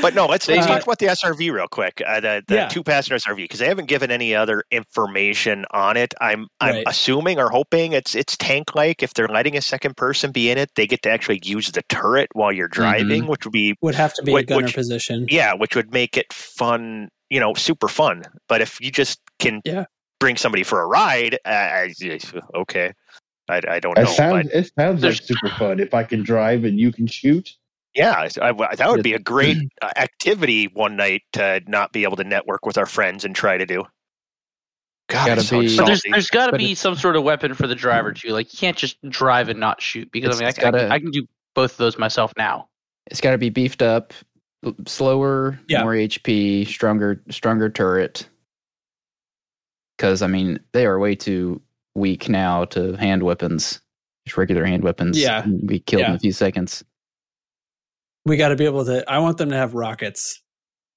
But no, let's, let's Uh, talk about the SRV real quick. Uh, the the Yeah. two passenger SRV because they haven't given any other information on it. I'm I'm Right. assuming or hoping it's it's tank like. If they're letting a second person be in it, they get to actually use the turret while you're driving, which would be would have to be a Which- gunner which- position yeah, which would make it fun. You know, super fun. But if you just can Yeah. bring somebody for a ride, uh, okay. I, I don't know. It sounds it sounds like super fun. If I can drive and you can shoot, yeah, I, I- that would be a great uh, activity one night to not be able to network with our friends and try to do. God, Gotta so be- But there's there's got to be some sort of weapon for the driver too. Like you can't just drive and not shoot because I mean I, It's- it's I- gotta- I can do both of those myself now. It's got to be beefed up, slower, Yeah. more HP, stronger, stronger turret. Because I mean, they are way too weak now to hand weapons, just regular hand weapons. Yeah. and be killed in a few seconds. we got to be able to i want them to have rockets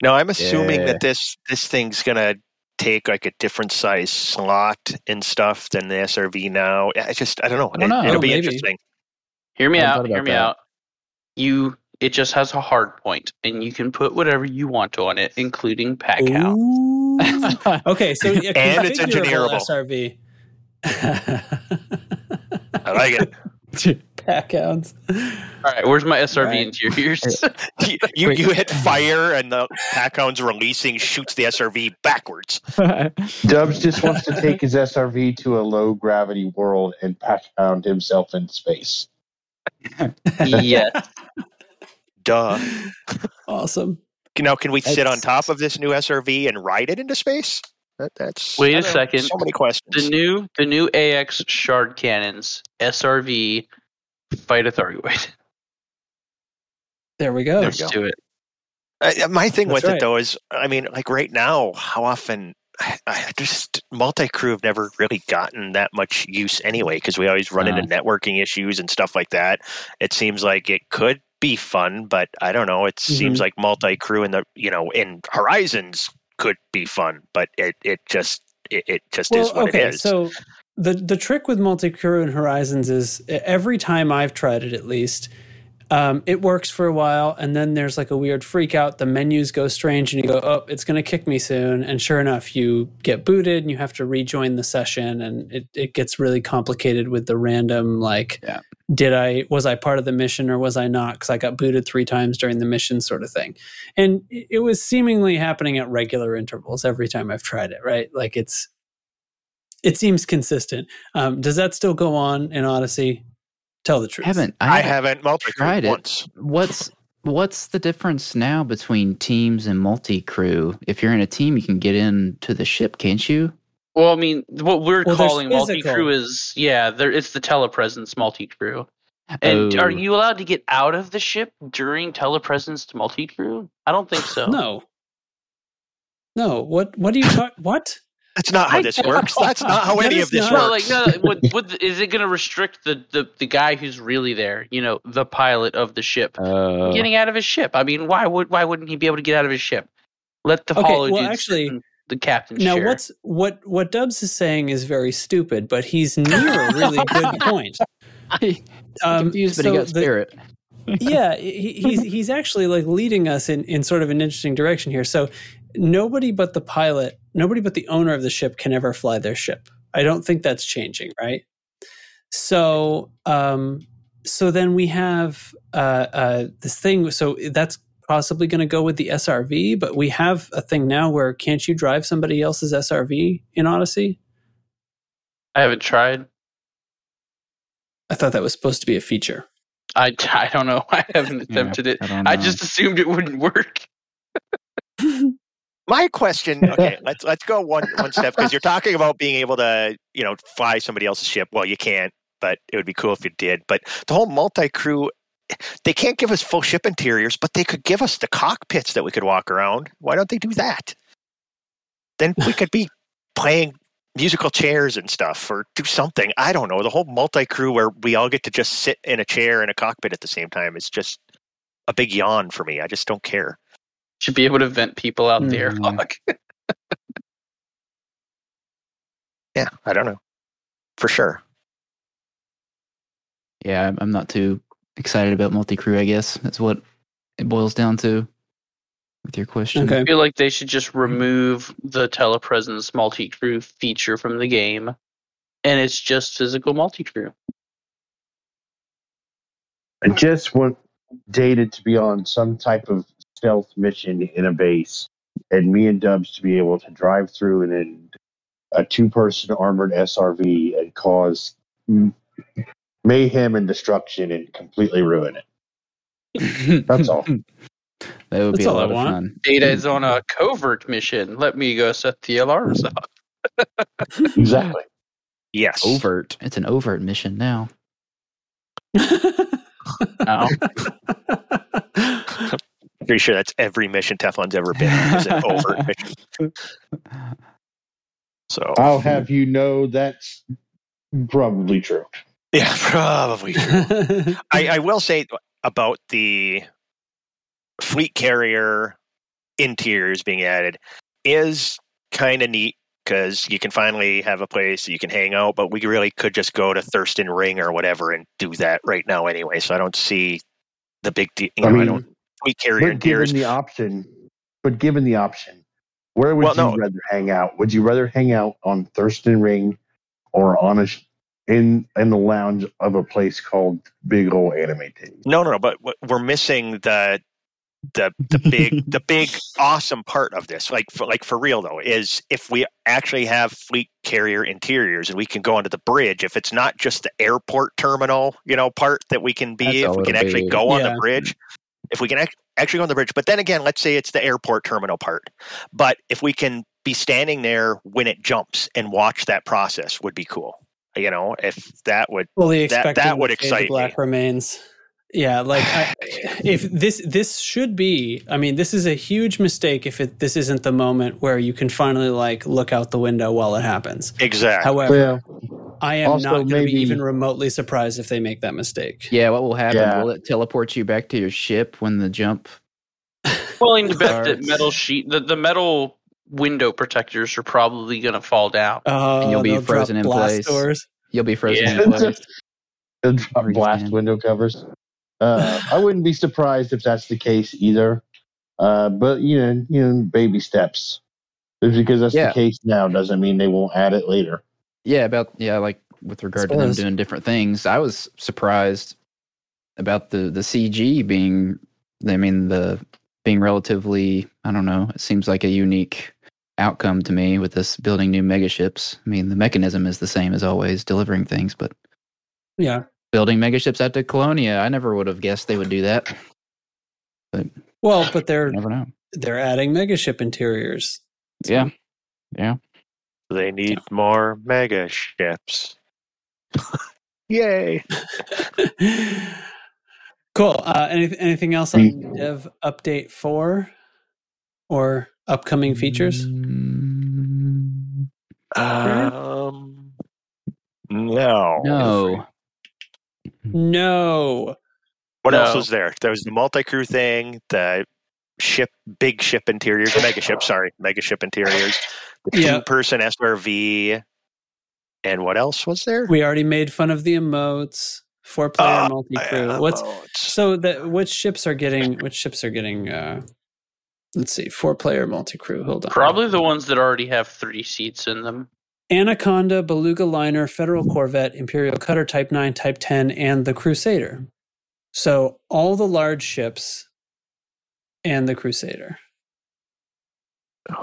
No, I'm assuming Yeah. that this this thing's gonna take like a different size slot and stuff than the SRV now. I just I don't know. I don't know. It, will be Maybe. interesting. Hear me out. Hear me that. out. You it just has a hard point, and you can put whatever you want on it, including pack out. Ooh. okay so And it's configurable engineerable. srv I like it. Pack hounds. All right, where's my SRV Right. interiors? you you, you hit fire and the pack hound's releasing shoots the SRV backwards. Dubs just wants to take his SRV to a low gravity world and pack hound himself in space. yes. Duh. Awesome. Now, can we sit on top of this new SRV and ride it into space? That, that's Wait a second. So many questions. The new the new AX shard cannons, SRV, fight a Thargoid. There we go. Let's go. do it. Uh, my thing That's with right. it though is, I mean, like right now, how often? I, I just multi crew have never really gotten that much use anyway because we always run into networking issues and stuff like that. It seems like it could be fun, but I don't know. It seems Mm-hmm. like multi crew in the you know in Horizons could be fun, but it it just it, it just is what okay, it is. so the the trick with multi crew and Horizons is every time I've tried it, at least, um, it works for a while, and then there's like a weird freak out. The menus go strange, and you go, "Oh, it's going to kick me soon." And sure enough, you get booted, and you have to rejoin the session, and it it gets really complicated with the random like. Yeah. Did I was I part of the mission or was I not? Because I got booted three times during the mission, sort of thing, and it it was seemingly happening at regular intervals every time I've tried it. Right, like it's it seems consistent. Um, does that still go on in Odyssey? Tell the truth. I haven't I I, haven't multi crew tried it. once. What's what's the difference now between teams and multi crew? If you're in a team, you can get into the ship, can't you? Well, I mean, what we're Well, calling multi physical. crew is yeah, there it's the telepresence multi crew. And Oh. are you allowed to get out of the ship during telepresence multi crew? I don't think so. No. No. What? What do you talk? What? That's not how I this don't- works. That's not how That any of this not- No, works. like no, what, what, is it going to restrict the, the the guy who's really there? You know, the pilot of the ship Uh, getting out of his ship. I mean, why would why wouldn't he be able to get out of his ship? Let the Okay, well, actually- the captain. Now, chair. what's what? What Dubs is saying is very stupid, but he's near a really good point. Um, confused, but so he got the- spirit. yeah, he, he's he's actually like leading us in in sort of an interesting direction here. So nobody but the pilot, nobody but the owner of the ship can ever fly their ship. I don't think that's changing, right? So um so then we have uh uh this thing so that's possibly going to go with the SRV, but we have a thing now where can't you drive somebody else's SRV in Odyssey? I haven't tried. I thought that was supposed to be a feature. I, I don't know. I haven't Yeah, attempted it. I I just assumed it wouldn't work. My question, okay, let's let's go one one step because you're talking about being able to, you know, fly somebody else's ship. Well, you can't, but it would be cool if you did. But the whole multi-crew, they can't give us full ship interiors, but they could give us the cockpits that we could walk around. Why don't they do that? Then we could be playing musical chairs and stuff or do something. I don't know. The whole multi-crew where we all get to just sit in a chair in a cockpit at the same time is just a big yawn for me. I just don't care. Should be able to vent people out the Mm. airlock. Yeah, I don't know. For sure. Yeah, I'm- I'm not too excited about multi crew. I guess that's what it boils down to. With your question, Okay. I feel like they should just remove the telepresence multi crew feature from the game, and it's just physical multi crew. I just want Data to be on some type of stealth mission in a base, and me and Dubs to be able to drive through in an- a two-person armored SRV and cause mayhem and destruction and completely ruin it. That's all. That would be a lot of fun. Data is on a covert mission. Let me go set the alarms off. exactly. Yes. Overt. It's an overt mission now. No. Pretty sure that's every mission Teflon's ever been is an overt mission. So I'll have you know that's probably true. yeah, probably. true. I, I will say about the fleet carrier interiors being added is kind of neat because you can finally have a place you can hang out. But we really could just go to Thurston Ring or whatever and do that right now anyway. So I don't see the big deal. You know, I I, don't fleet carrier But given the option, but given the option, where would Well, you no. rather hang out? Would you rather hang out on Thurston Ring or on a in in the lounge of a place called Big Old Anime Titty. No, no, no. But we're missing the the the big the big awesome part of this. Like for, like for real though, is if we actually have fleet carrier interiors and we can go onto the bridge. If it's not just the airport terminal, you know, part that we can be, That's if we can actually be. go on Yeah. the bridge. If we can ac- actually go on the bridge, but then again, let's say it's the airport terminal part. But if we can be standing there when it jumps and watch that process, would be cool. You know, if that would Fully That- that would the excite Black me. remains. Yeah, like I, if this this should be. I mean, this is a huge mistake if it this isn't the moment where you can finally like look out the window while it happens. exactly. However, Well, I am Also, not going to be even remotely surprised if they make that mistake. Yeah, what will happen? Yeah. Will it teleport you back to your ship when the jump? willing to bet that metal sheet, the, the metal window protectors are probably going to fall down. Oh, And you'll be frozen in blast place. Doors. You'll be frozen Yeah. in place. they'll drop Freeze blast man. window covers. Uh, I wouldn't be surprised if that's the case either. Uh, but you know, you know, baby steps. Just because that's Yeah. the case now doesn't mean they won't add it later. Yeah, about yeah, like with regard to them doing different things. I was surprised about the the CG being. I mean the being relatively. I don't know. It seems like a unique outcome to me with this building new megaships. I mean the mechanism is the same as always, delivering things, but Yeah. building megaships out to Colonia, I never would have guessed they would do that. Well, but they're never know. they're adding megaship interiors. Yeah, yeah. They need more mega ships. Yay! cool. Uh, any, anything else on Dev Update Four or upcoming features? Mm, Um, no. no. No. What else was there? There was the multi crew thing, the ship, big ship interiors, mega ship, sorry, mega ship interiors, the Yeah. two person SRV, and what else was there? We already made fun of the emotes. Four player Ah, multi crew. What's modes. so that which ships are getting which ships are getting uh let's see, four player multi crew. Hold on. Probably the ones that already have three seats in them. Anaconda, Beluga Liner, Federal Corvette, Imperial Cutter Type 9, Type 10, and the Crusader. So all the large ships and the Crusader.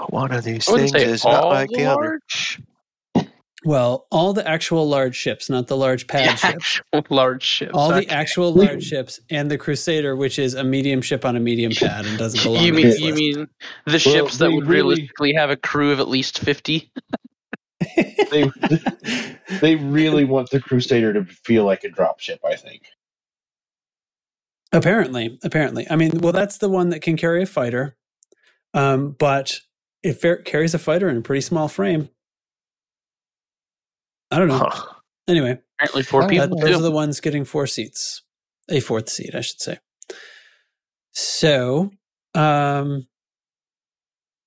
One of these things is not like the the other. Well, all the actual large ships, not the large pad the ships. actual large ships. All the actual large ships and the Crusader, which is a medium ship on a medium pad and doesn't belong. You mean this you list. mean the ships that would really- realistically have a crew of at least fifty? They they really want the Crusader to feel like a dropship. I think. Apparently, apparently. I mean, well, that's the one that can carry a fighter, um, but it fer- carries a fighter in a pretty small frame. I don't know. Huh. Anyway, Apparently, four people. those are the ones getting four seats, a fourth seat, I should say. So, um,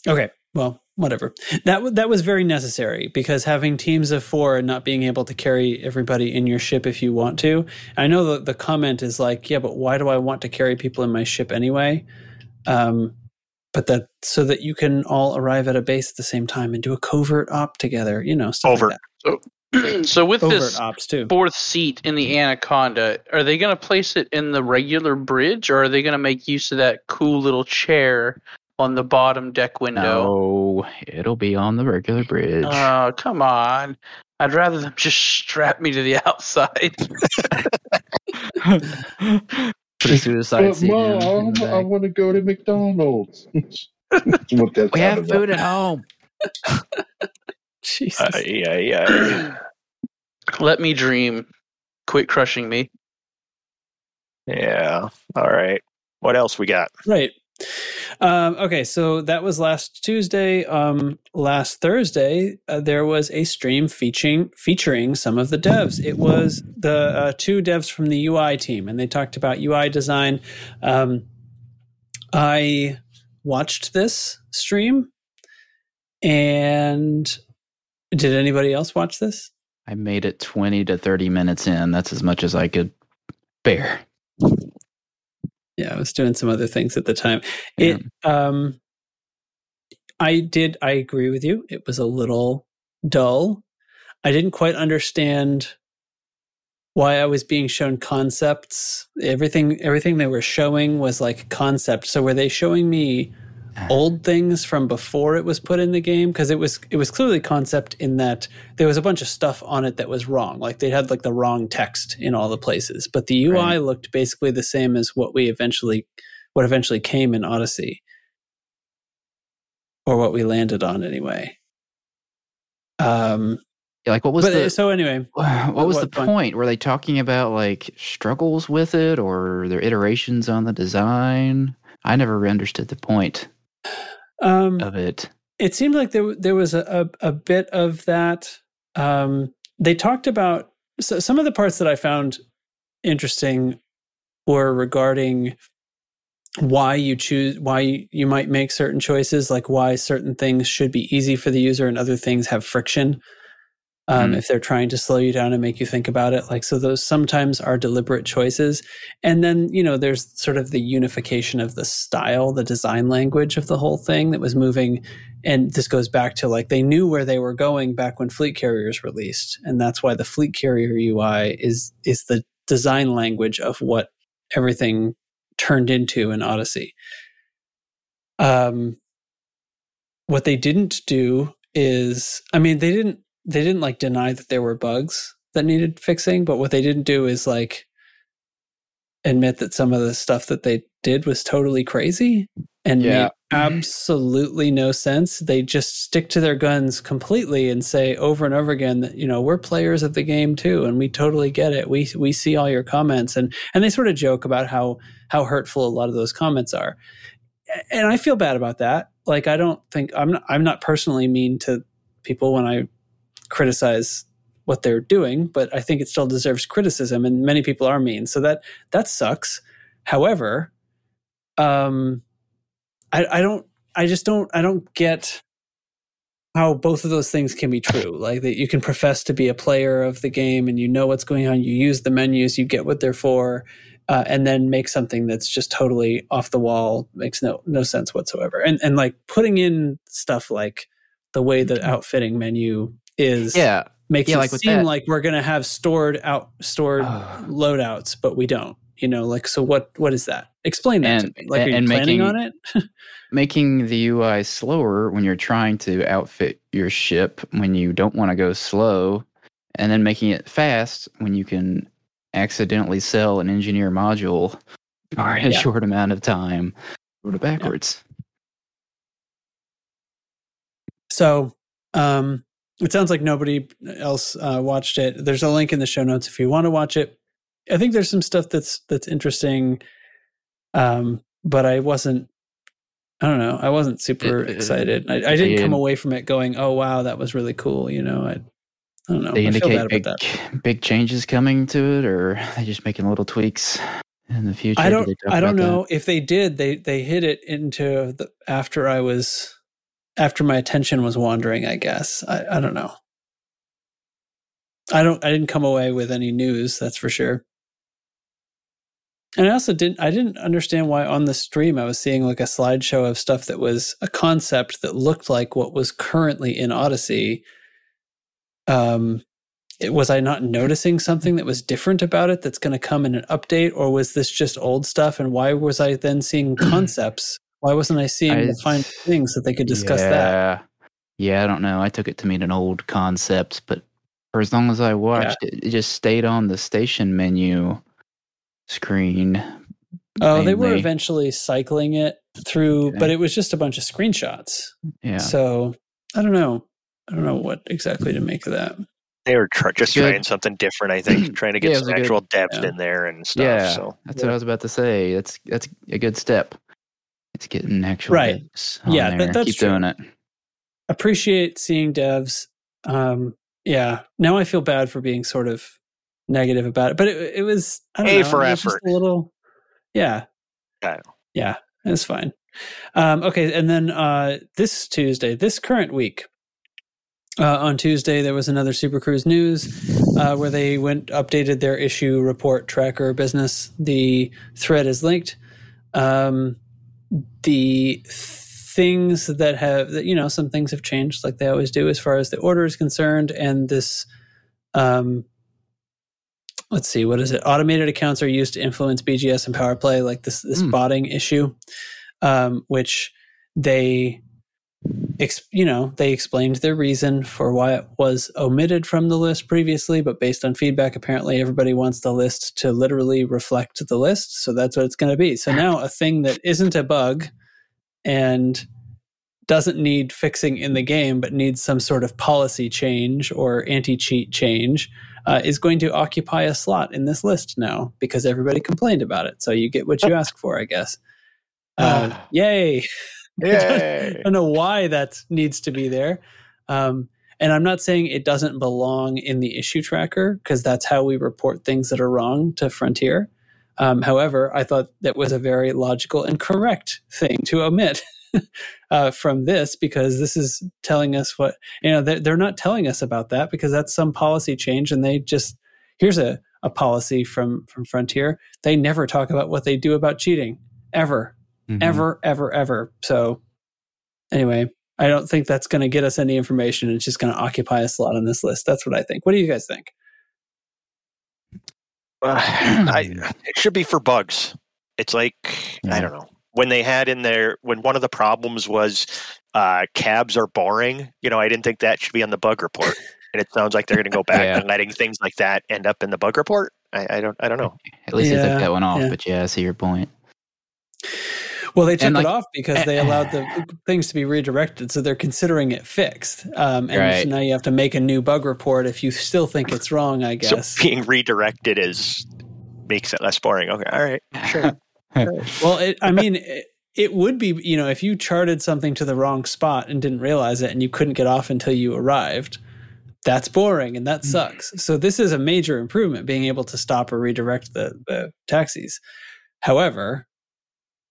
okay, well, whatever. That w- that was very necessary because having teams of four and not being able to carry everybody in your ship if you want to. I know that the comment is like, yeah, but why do I want to carry people in my ship anyway? Um, but that so that you can all arrive at a base at the same time and do a covert op together, you know, stuff Overt. like so with that. Overt this ops too. fourth seat in the Anaconda, are they going to place it in the regular bridge, or are they going to make use of that cool little chair on the bottom deck window? No, it'll be on the regular bridge. Oh, come on. I'd rather them just strap me to the outside. Put a suicide But seat in, in mom, I want to go to McDonald's. That's We have food at home. Jesus. Uh, yeah, yeah, Let me dream. Quit crushing me. yeah. All right. What else we got? Right. Um, okay, so that was last Tuesday. Um, last Thursday, uh, there was a stream featuring featuring some of the devs. It was the uh, two devs from the UI team, and they talked about UI design. Um, I watched this stream, and did anybody else watch this? I made it 20 to 30 minutes in. That's as much as I could bear. Yeah, I was doing some other things at the time. It um I did I agree with you. It was a little dull. I didn't quite understand why I was being shown concepts. Everything everything they were showing was like concept. So were they showing me old things from before it was put in the game because it was it was clearly concept in that there was a bunch of stuff on it that was wrong like they had like the wrong text in all the places but the UI Right. looked basically the same as what we eventually what eventually came in Odyssey or what we landed on anyway um like what was but the so anyway what was what the point? point? Were they talking about like struggles with it or their iterations on the design? I never understood the point um of it. it seemed like there there was a, a, a bit of that. Um, they talked about so some of the parts that I found interesting were regarding why you choose why you, you might make certain choices, like why certain things should be easy for the user and other things have friction. Um, Mm. If they're trying to slow you down and make you think about it, like so, those sometimes are deliberate choices. And then you know, there's sort of the unification of the style, the design language of the whole thing that was moving and this goes back to like they knew where they were going back when fleet carriers released and that's why the fleet carrier ui is is the design language of what everything turned into in odyssey um what they didn't do is i mean they didn't they didn't like deny that there were bugs that needed fixing but what they didn't do is like admit that some of the stuff that they did was totally crazy and Yeah. made mm-hmm. absolutely no sense. They just stick to their guns completely and say over and over again that you know we're players of the game too, and we totally get it. We we see all your comments, and and they sort of joke about how how hurtful a lot of those comments are, and I feel bad about that. Like I don't think I'm not, I'm not personally mean to people when I criticize what they're doing, but I think it still deserves criticism, and many people are mean, so that that sucks. However, um, I, I don't, I just don't, I don't get how both of those things can be true. Like that you can profess to be a player of the game and you know what's going on, you use the menus, you get what they're for, uh, and then make something that's just totally off the wall makes no no sense whatsoever. And and like putting in stuff like the way the outfitting menu is Yeah. makes Yeah, it like seem that- like we're going to have stored out stored Ugh. loadouts, but we don't. You know, like so. What what is that? Explain that And- to me. Like, are and- you and planning making- on it? Making the UI slower when you're trying to outfit your ship when you don't want to go slow, and then making it fast when you can accidentally sell an engineer module for a Yeah. short amount of time. Sort of backwards. So, um, it sounds like nobody else uh, watched it. There's a link in the show notes if you want to watch it. I think there's some stuff that's that's interesting, um, but I wasn't. I don't know. I wasn't super Uh, excited. I, I didn't come away from it going, "Oh wow, that was really cool." You know, I, I don't know. They I feel indicate bad big, about that. big changes coming to it, or are they just making little tweaks in the future? I don't. talk I don't about that? know if they did. They they hit it into the after I was after my attention was wandering. I guess. I, I don't know. I don't. I didn't come away with any news. That's for sure. And I also didn't. I didn't understand why on the stream I was seeing like a slideshow of stuff that was a concept that looked like what was currently in Odyssey. Um, it, was I not noticing something that was different about it that's going to come in an update, or was this just old stuff? And why was I then seeing concepts? Why wasn't I seeing I- the fine things that they could discuss yeah. that? Yeah, I don't know. I took it to mean an old concept, but for as long as I watched it, it just stayed on the station menu screen. Oh, they were eventually cycling it through, Okay. but it was just a bunch of screenshots. Yeah. So I don't know. I don't know what exactly to make of that. They were tr- just Good. trying something different, I think, trying to get Yeah, some was a good- actual depth yeah. in there and stuff. yeah, So that's what I was about to say. That's that's a good step. It's getting actual Right. Yeah, that- there. that's Keep true. doing it. Appreciate seeing devs. Um, yeah. Now I feel bad for being sort of negative about it, but it, it was I don't A know, for it was just effort. a little. Yeah. Yeah. Yeah. It's fine. Um, okay, and then uh, this Tuesday, this current week, uh, on Tuesday, there was another Super Cruise news uh, where they went updated their issue report tracker business. The thread is linked. Um, the things that have, that, you know, some things have changed, like they always do, as far as the order is concerned, and this um, let's see, what is it? Automated accounts are used to influence BGS and power play, like this this Hmm. botting issue, um, which they, ex- you know, they explained their reason for why it was omitted from the list previously, but based on feedback, apparently everybody wants the list to literally reflect the list, so that's what it's going to be. So now a thing that isn't a bug and doesn't need fixing in the game, but needs some sort of policy change or anti cheat change, uh, is going to occupy a slot in this list now because everybody complained about it. So you get what you ask for, I guess. Uh, yay. Yay. I don't know why that needs to be there. Um, and I'm not saying it doesn't belong in the issue tracker because that's how we report things that are wrong to Frontier. Um, however, I thought that was a very logical and correct thing to omit uh, from this because this is telling us what, you know, they're, they're not telling us about that because that's some policy change and they just, here's a, a policy from, from Frontier. They never talk about what they do about cheating ever Mhm. ever, ever, ever. So, anyway, I don't think that's going to get us any information. It's just going to occupy a slot on this list. That's what I think. What do you guys think? Uh, I, it should be for bugs. It's like Yeah. I don't know when they had in there when one of the problems was uh, cabs are boring. You know, I didn't think that should be on the bug report, and it sounds like they're going to go back Yeah. and letting things like that end up in the bug report. I, I don't. I don't know. At least they took that one off. yeah. But yeah, I see your point. Well, they took And, it like- off because eh, they eh. allowed the things to be redirected. So they're considering it fixed. Um, and Right. so now you have to make a new bug report if you still think it's wrong, I guess. So being redirected is makes it less boring. Okay, all right, sure. well, it, I mean, it, it would be, you know, if you charted something to the wrong spot and didn't realize it and you couldn't get off until you arrived, that's boring and that hmm. sucks. so this is a major improvement, being able to stop or redirect the, the taxis. However,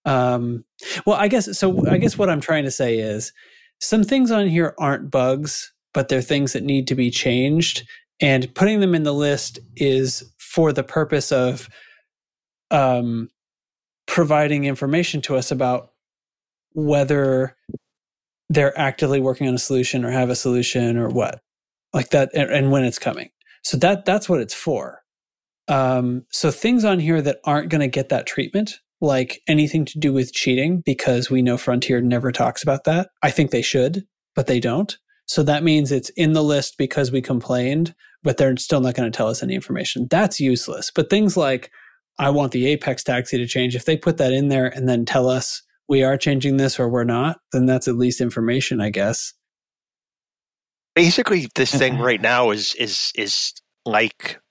um, well, I guess so. I guess what I'm trying to say is some things on here aren't bugs, but they're things that need to be changed. And putting them in the list is for the purpose of um, providing information to us about whether they're actively working on a solution or have a solution or what like that and, and when it's coming so that that's what it's for um, so things on here that aren't going to get that treatment like anything to do with cheating because we know frontier never talks about that i think they should but they don't so that means it's in the list because we complained but they're still not going to tell us any information that's useless but things like I want the Apex taxi to change. If they put that in there and then tell us we are changing this or we're not, then that's at least information, I guess. Basically, this thing right now is is is like the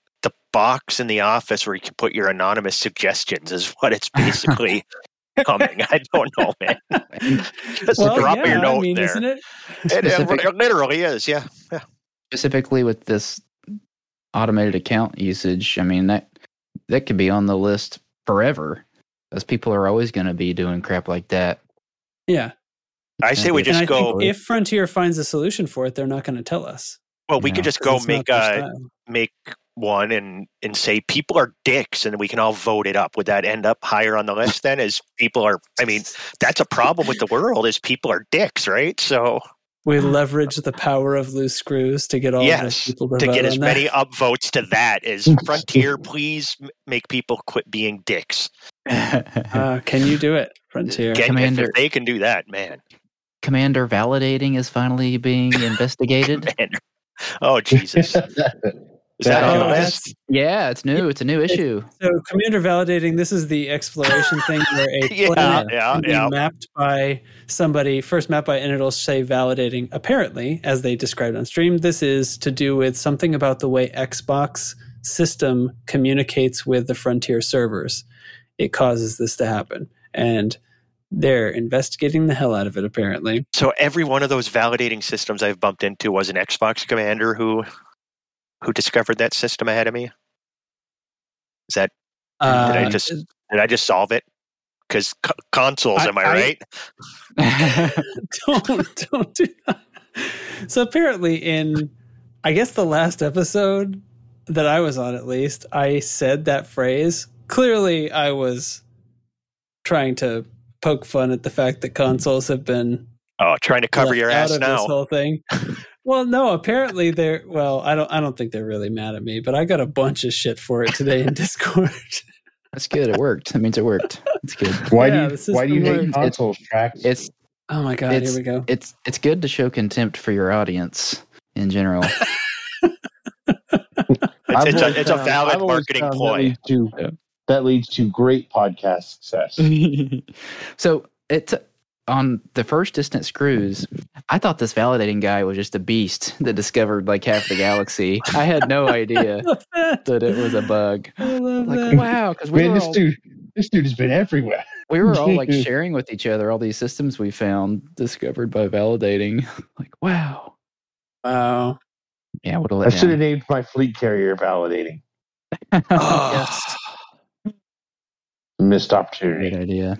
box in the office where you can put your anonymous suggestions. Is what it's basically coming. I don't know, man. Just drop your note I mean, there. isn't it? It, it literally is. Yeah. Specifically with this automated account usage, I mean that that could be on the list forever, as people are always going to be doing crap like that. Yeah. I say we And And just I go. think if Frontier finds a solution for it, they're not going to tell us. Well, we Yeah. could just go make a style. make one and and say people are dicks, and we can all vote it up. Would that end up higher on the list then? As people are, I mean, that's a problem with the world. Is people are dicks, right? So We leverage the power of loose screws to get all Yes, those people to, to vote get on as that. many upvotes to that as Frontier, please make people quit being dicks. Uh, can you do it, Frontier? Can, Commander- if they can do that, man. Commander validating is finally being investigated. Oh Jesus! Is that on the Oh, list? yeah, it's new. It's a new issue. So, commander validating. This is the exploration thing where a Yeah, planet yeah, can yeah. mapped by somebody first mapped by and it'll say validating. Apparently, as they described on stream, this is to do with something about the way Xbox system communicates with the Frontier servers. It causes this to happen, and they're investigating the hell out of it. Apparently, So every one of those validating systems I've bumped into was an Xbox commander who who discovered that system ahead of me. Is that did I Uh, just did I just solve it? Because co- consoles, I- am I, I- right? don't don't do that. So apparently, in I guess the last episode that I was on, at least I said that phrase. Clearly, I was trying to poke fun at the fact that consoles have been Oh, trying to cover your ass now. This whole thing. Well, no, apparently they're well, I don't I don't think they're really mad at me, but I got a bunch of shit for it today in Discord. That's good. It worked. That means it worked. It's good. Why Yeah, do you why do you hate works. consoles tracks? It's oh my god, It's- here we go. it's it's good to show contempt for your audience in general. It's, it's, always a, it's a valid I've always marketing found That ploy. leads, to, Yeah. that leads to great podcast success. so it on the first distant screws, I thought this validating guy was just a beast that discovered like half the galaxy. I had no idea that. that it was a bug. I love Like that. wow, because we Man, this all, dude, this dude has been everywhere. we were all like sharing with each other all these systems we found discovered by validating. Like wow, Wow. yeah, what a I should have named my fleet carrier validating. yes. Missed opportunity. Great idea.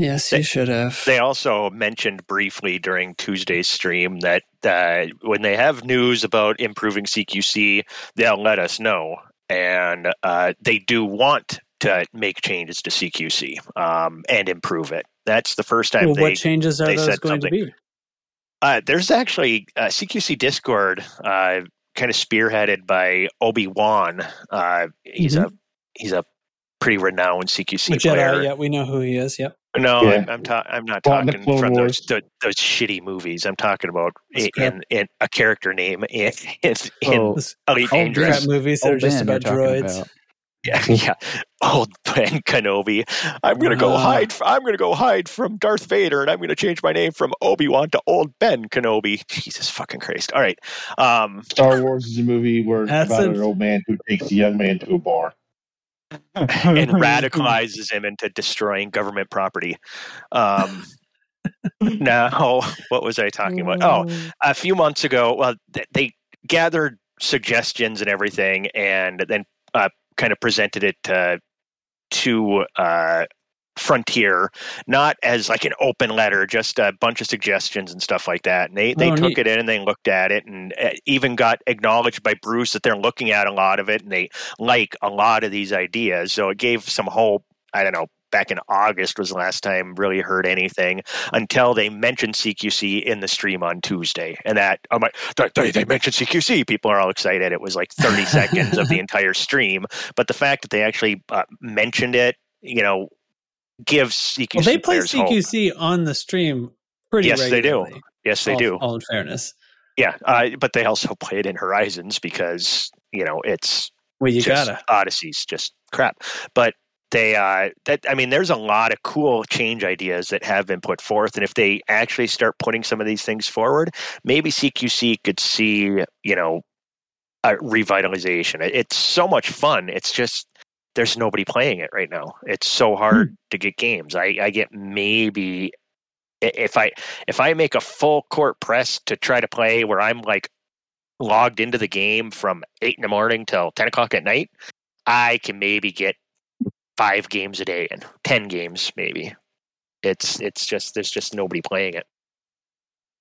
Yes, you should have. They also mentioned briefly during Tuesday's stream that uh, when they have news about improving CQC, they'll let us know. And uh, they do want to make changes to CQC um, and improve it. That's the first time well, they what changes are they those going to be? Uh, there's actually uh, CQC Discord, uh, kind of spearheaded by Obi Wan. Uh, he's a he's a pretty renowned CQC The Jedi, player. yeah, we know who he is. Yep. No, Yeah. I'm I'm, ta- I'm not Fought talking from those, those those shitty movies. I'm talking about in, in, in a character name in, in, in Oh, This Elite oh, Dangerous. crap movies that are Old just Ben about droids. about. Yeah, yeah. Old Ben Kenobi. I'm gonna go hide. f- I'm gonna go hide from Darth Vader, and I'm gonna change my name from Obi Wan to Old Ben Kenobi. Jesus fucking Christ! All right. Um, Star Wars is a movie where it's about a- an old man who takes a young man to a bar. And radicalizes him into destroying government property. Um, now, what was I talking about? Oh, a few months ago, well, th- they gathered suggestions and everything, and then uh, kind of presented it to to uh, Frontier, not as like an open letter, just a bunch of suggestions and stuff like that. And they they Oh, took neat. it in and they looked at it, and uh, even got acknowledged by Bruce that they're looking at a lot of it, and they like a lot of these ideas. So it gave some hope. I don't know. Back in August was the last time really heard anything until they mentioned CQC in the stream on Tuesday. And that, I'm like, they, they mentioned CQC. People are all excited. It was like 30 seconds of the entire stream. But the fact that they actually uh, mentioned it, you know, gives CQC Well, they play players hope. CQC on the stream pretty Yes, they do. Yes, they all, do. All in fairness. Yeah. Uh, but they also play it in Horizons because, you know, it's Well, you just gotta. Odyssey's just crap. But they uh that I mean there's a lot of cool change ideas that have been put forth and if they actually start putting some of these things forward, maybe CQC could see, you know, a revitalization. It's so much fun. It's just there's nobody playing it right now. It's so hard hmm. to get games. I I get maybe if I if I make a full court press to try to play where I'm like logged into the game from eight in the morning till ten o'clock at night, I can maybe get five games a day and ten games maybe. It's it's just there's just nobody playing it.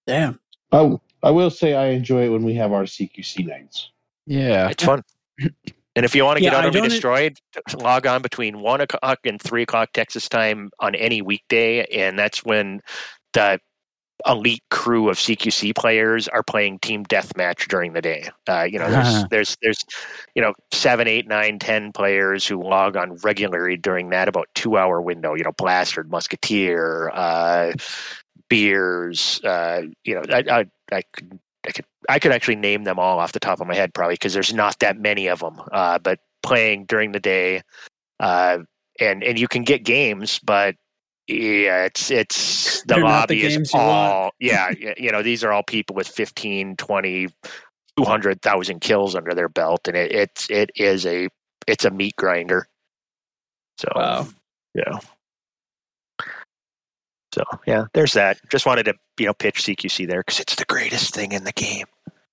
Damn. I, I will say I enjoy it when we have our CQC nights. Yeah. It's fun. And if you want to get Yeah, utterly destroyed, log on between one o'clock and three o'clock Texas time on any weekday, and that's when the elite crew of CQC players are playing team deathmatch during the day. Uh, you know, there's there's there's you know seven, eight, nine, ten players who log on regularly during that about two hour window. You know, Blastard, Musketeer, uh, Beers. Uh, you know, I, I I could I could actually name them all off the top of my head probably because there's not that many of them. Uh, but playing during the day, uh, and and you can get games, but yeah, it's it's the They're not the lobby is you all yeah, you know, these are all people with 15, 20, 200,000 kills under their belt, and it it's it is a it's a meat grinder. So Wow. yeah. So yeah, there's that. Just wanted to you know pitch CQC there because it's the greatest thing in the game.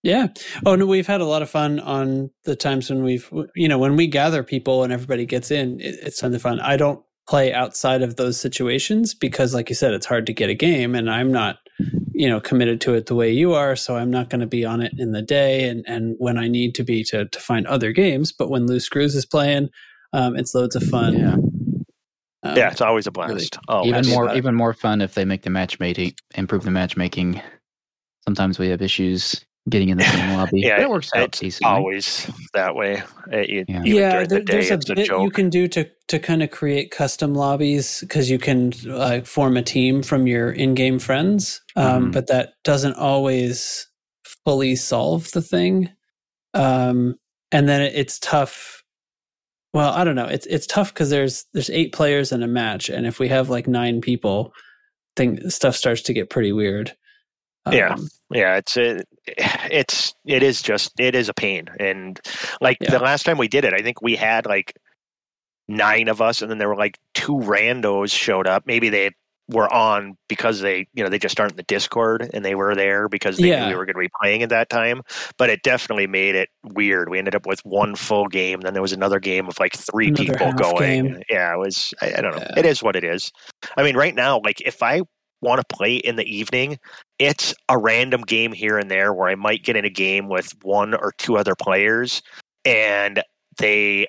Yeah. Oh no, we've had a lot of fun on the times when we've, you know, when we gather people and everybody gets in. It, it's tons of fun. I don't play outside of those situations because, like you said, it's hard to get a game, and I'm not, you know, committed to it the way you are. So I'm not going to be on it in the day and and when I need to be to to find other games. But when Loose Screws is playing, um, it's loads of fun. Yeah. Um, yeah, it's always a blast. Oh, even more even more fun if they make the matchmaking improve the matchmaking sometimes we have issues getting in the same lobby. Yeah, it works out it's decently. always that way. Uh, you- Yeah. Even yeah, during there, the day, there's a it's a bit you can do to to kind of create custom lobbies because you can uh, form a team from your in-game friends, um, Mhm. but that doesn't always fully solve the thing. Um, and then it, it's tough. Well, I don't know. It's it's tough because there's there's eight players in a match, and if we have like nine people, thing stuff starts to get pretty weird. Yeah. Um, Yeah, it's it, it's it is just it is a pain, and like Yeah. the last time we did it, I think we had like nine of us, and then there were like two randos showed up. Maybe they were on because they you know they just aren't in the Discord, and they were there because they Yeah. knew we were going to be playing at that time. But it definitely made it weird. We ended up with one full game, then there was another game of like three Another people going. game. Yeah, it was I, I don't know. Yeah. It is what it is. I mean, right now, like if I want to play in the evening it's a random game here and there where I might get in a game with one or two other players and they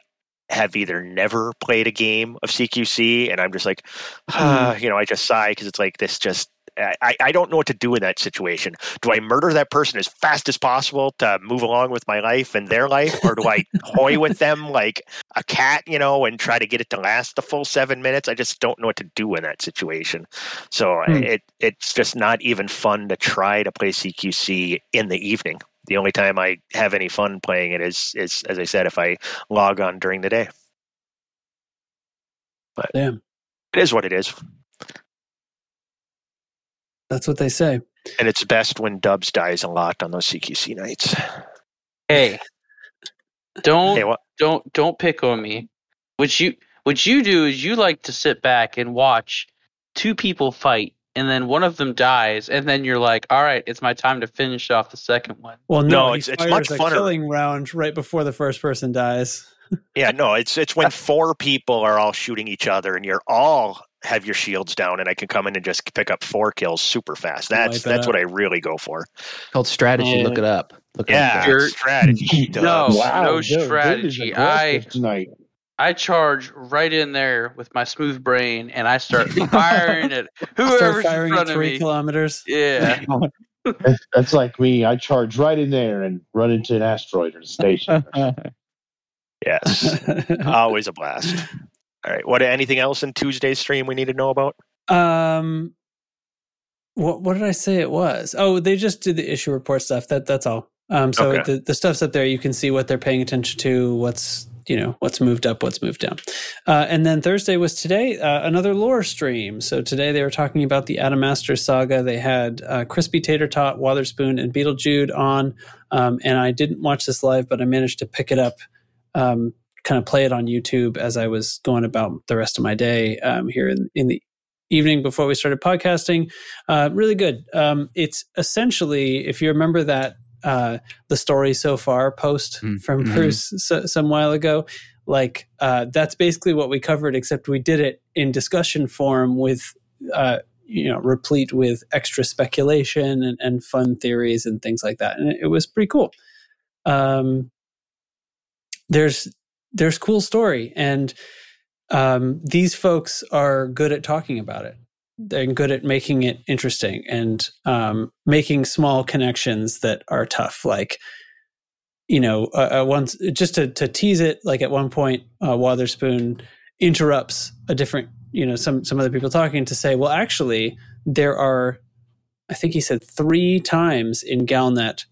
have either never played a game of CQC and I'm just like, ah, you know, I just sigh because it's like this just. I, I don't know what to do in that situation. Do I murder that person as fast as possible to move along with my life and their life, or do I toy with them like a cat, you know, and try to get it to last the full seven minutes? I just don't know what to do in that situation. So Hmm. it it's just not even fun to try to play CQC in the evening. The only time I have any fun playing it is is as I said, if I log on during the day. But Damn. it is what it is, That's what they say. and it's best when Dubs dies a lot on those CQC nights. Hey, don't Hey, don't don't pick on me. What you what you do is you like to sit back and watch two people fight, and then one of them dies, and then you're like, "All right, it's my time to finish off the second one." Well, no, No, he it's- it's fires much a funner. killing round right before the first person dies. Yeah, no, it's it's when four people are all shooting each other, and you're all have your shields down, and I can come in and just pick up four kills super fast. That's it that's up. what I really go for. called strategy. Look Uh, it up. Look Yeah, it up. Strategy. No, Dubs. no Dude, strategy. aggressive tonight. I charge right in there with my smooth brain, and I start firing at whoever's Start in firing at front of three me. kilometers. Yeah, That's, that's like me. I charge right in there and run into an asteroid or a station. Yes, always a blast. All right, what anything else in Tuesday's stream we need to know about? um, what what did I say it was? Oh, they just did the issue report stuff. That that's all. Um, so Okay. the the stuff's up there. You can see what they're paying attention to. What's you know what's moved up, what's moved down. Uh, and then Thursday was today uh, another lore stream. So today they were talking about the Adamastor saga. They had uh, Crispy Tater Tot, Wotherspoon, and Beetlejude on. Um, and I didn't watch this live, but I managed to pick it up, um, kind of play it on YouTube as I was going about the rest of my day um, here in, in the evening before we started podcasting. Uh, really good. Um, it's essentially, if you remember that uh, the story so far post Mm, from. Bruce so, some while ago, like uh, that's basically what we covered, except we did it in discussion form with. Uh, you know, replete with extra speculation and, and fun theories and things like that, and it, it was pretty cool. Um, there's there's cool story, and um, these folks are good at talking about it. They're good at making it interesting and um, making small connections that are tough. Like, you know, uh, uh, once just to, to tease it, like at one point, uh, Wotherspoon interrupts a different, you know, some some other people talking to say, well, actually, there are, I think he said three times in Galnet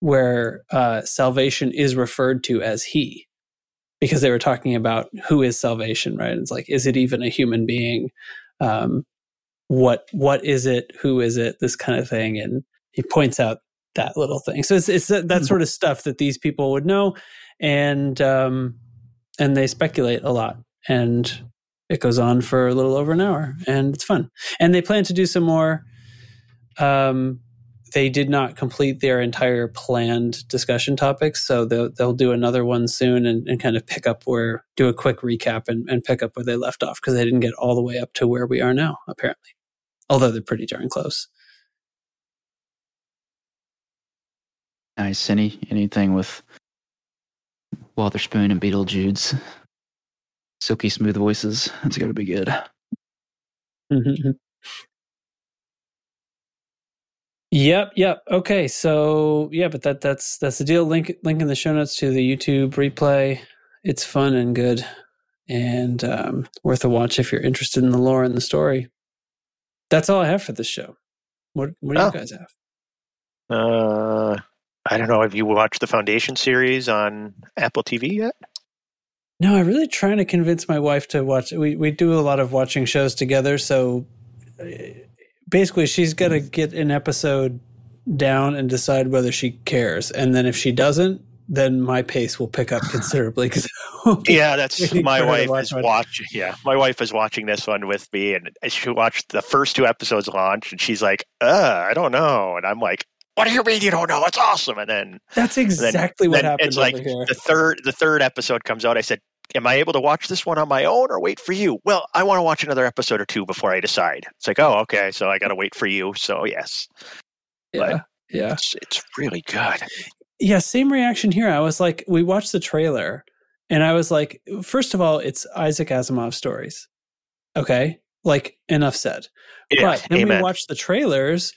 where uh, salvation is referred to as he because they were talking about who is salvation, right? It's like, is it even a human being? Um, what what is it? Who is it? This kind of thing, and he points out that little thing. So it's it's that, that sort of stuff that these people would know, and um, and they speculate a lot, and it goes on for a little over an hour, and it's fun. And they plan to do some more. Um, they did not complete their entire planned discussion topics, so they'll they'll do another one soon and, and kind of pick up where do a quick recap and, and pick up where they left off because they didn't get all the way up to where we are now, apparently. Although they're pretty darn close. Nice. Any anything with Wotherspoon and Beetlejude's silky smooth voices? That's got to be good. Yep, yep. Okay, so yeah, but that that's that's the deal. Link link in the show notes to the YouTube replay. It's fun and good, and um, worth a watch if you're interested in the lore and the story. That's all I have for this show. What what do Oh. you guys have? Uh, I don't know. Have you watched the Foundation series on Apple TV yet? No, I'm really trying to convince my wife to watch. We we do a lot of watching shows together, so uh, basically, she's got to get an episode down and decide whether she cares, and then if she doesn't, then my pace will pick up considerably. Because Yeah, that's my for her to wife watch is watching. Yeah, my wife is watching this one with me, and she watched the first two episodes launch, and she's like, "Uh, I don't know," and I'm like, "What do you mean you don't know? It's awesome!" And then that's exactly what then happened it's like here. the third the third episode comes out. I said, "Am I able to watch this one on my own or wait for you?" Well, I want to watch another episode or two before I decide. It's like, oh, okay, so I got to wait for you. So yes, Yeah, yeah, it's it's really good. Yeah. Same reaction here. I was like, we watched the trailer, and I was like, first of all, it's Isaac Asimov stories. Okay, like enough said. Yeah, But then amen. we watched the trailers,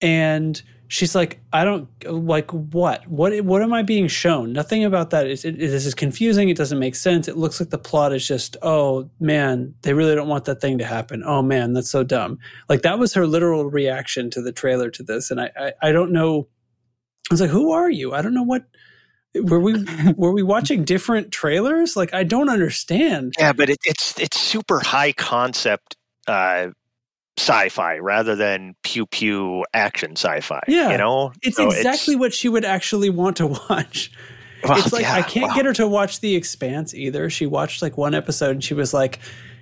and she's like, "I don't like what what what am I being shown? Nothing about that is it, this is confusing. It doesn't make sense. It looks like the plot is just oh man, they really don't want that thing to happen. Oh man, that's so dumb. Like that was her literal reaction to the trailer to this, and I I, I don't know. I was like, who are you? I don't know what. Were we were we watching different trailers? Like I don't understand. Yeah, but it, it's it's super high concept uh, sci-fi rather than pew pew action sci-fi. Yeah, you know, It's So exactly what she would actually want to watch. well, it's like yeah, I can't wow. get her to watch The Expanse either. She watched like one episode and she was like,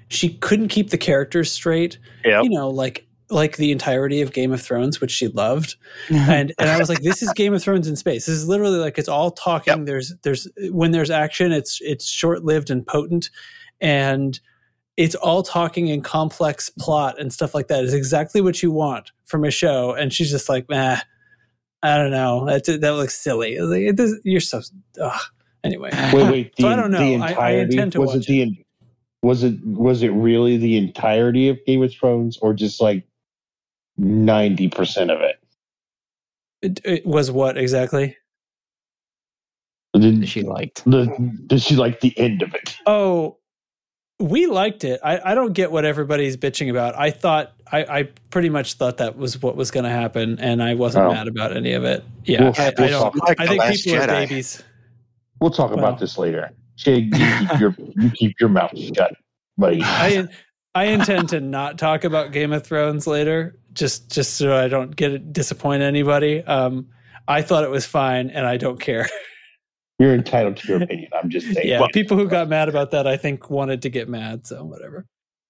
she couldn't keep the characters straight. Yep. You know, like like the entirety of Game of Thrones, which she loved. And and I was like, this is Game of Thrones in space. This is literally like it's all talking. There's there's when there's action, it's it's short lived and potent, and it's all talking and complex plot and stuff like that. Is exactly what you want from a show. And she's just like, nah. I don't know. That's that looks silly. Like, it does, you're so. Ugh. Anyway, Wait, wait. The, So I don't know. The I- I entirety, intend to was watch it the? en- Was it was it really the entirety of Game of Thrones, or just like ninety percent of it? it, it was what exactly? Did, she liked. the, did she like the end of it? Oh, we liked it. I, I don't get what everybody's bitching about. I thought I, I pretty much thought that was what was going to happen, and I wasn't Oh. mad about any of it. Yeah, We'll- I, I we'll don't. Like I think Last people are babies. We'll talk Well. about this later. Chig, you keep your you keep your mouth shut, buddy. I I intend to not talk about Game of Thrones later, just just so I don't get disappoint anybody. Um, I thought it was fine, and I don't care. You're entitled to your opinion. I'm just saying. Yeah, people who got mad about that, I think, wanted to get mad. So whatever.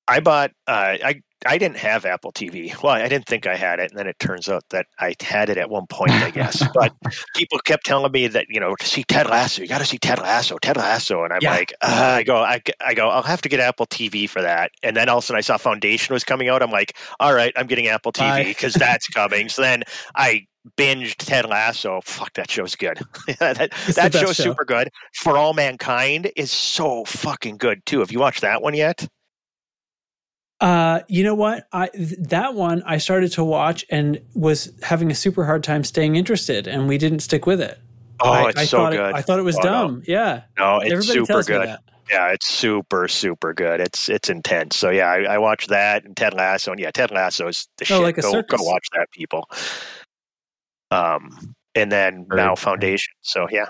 I bought. Uh, I I didn't have Apple TV. Well, I didn't think I had it, and then it turns out that I had it at one point. I guess, but people kept telling me that you know to see Ted Lasso, you got to see Ted Lasso, Ted Lasso, and I'm Yeah. like, uh, I go, I, I go, I'll have to get Apple TV for that. And then all of a sudden, I saw Foundation was coming out. I'm like, all right, I'm getting Apple TV because that's coming. So then I binged Ted Lasso. Fuck, that show's good. that that show's show. super good. For All Mankind is so fucking good too. Have you watched that one yet? Uh, you know what? I th- that one I started to watch and was having a super hard time staying interested, and we didn't stick with it. Oh, I, it's I so thought good. It, I thought it was Oh, no. dumb. Yeah, No, it's everybody super good. Yeah, it's super, super good. It's it's intense. So yeah, I, I watched that and Ted Lasso, and yeah, Ted Lasso is the Oh, shit. like a go circus. go watch that, people. Um, and then Or- now Foundation. So yeah,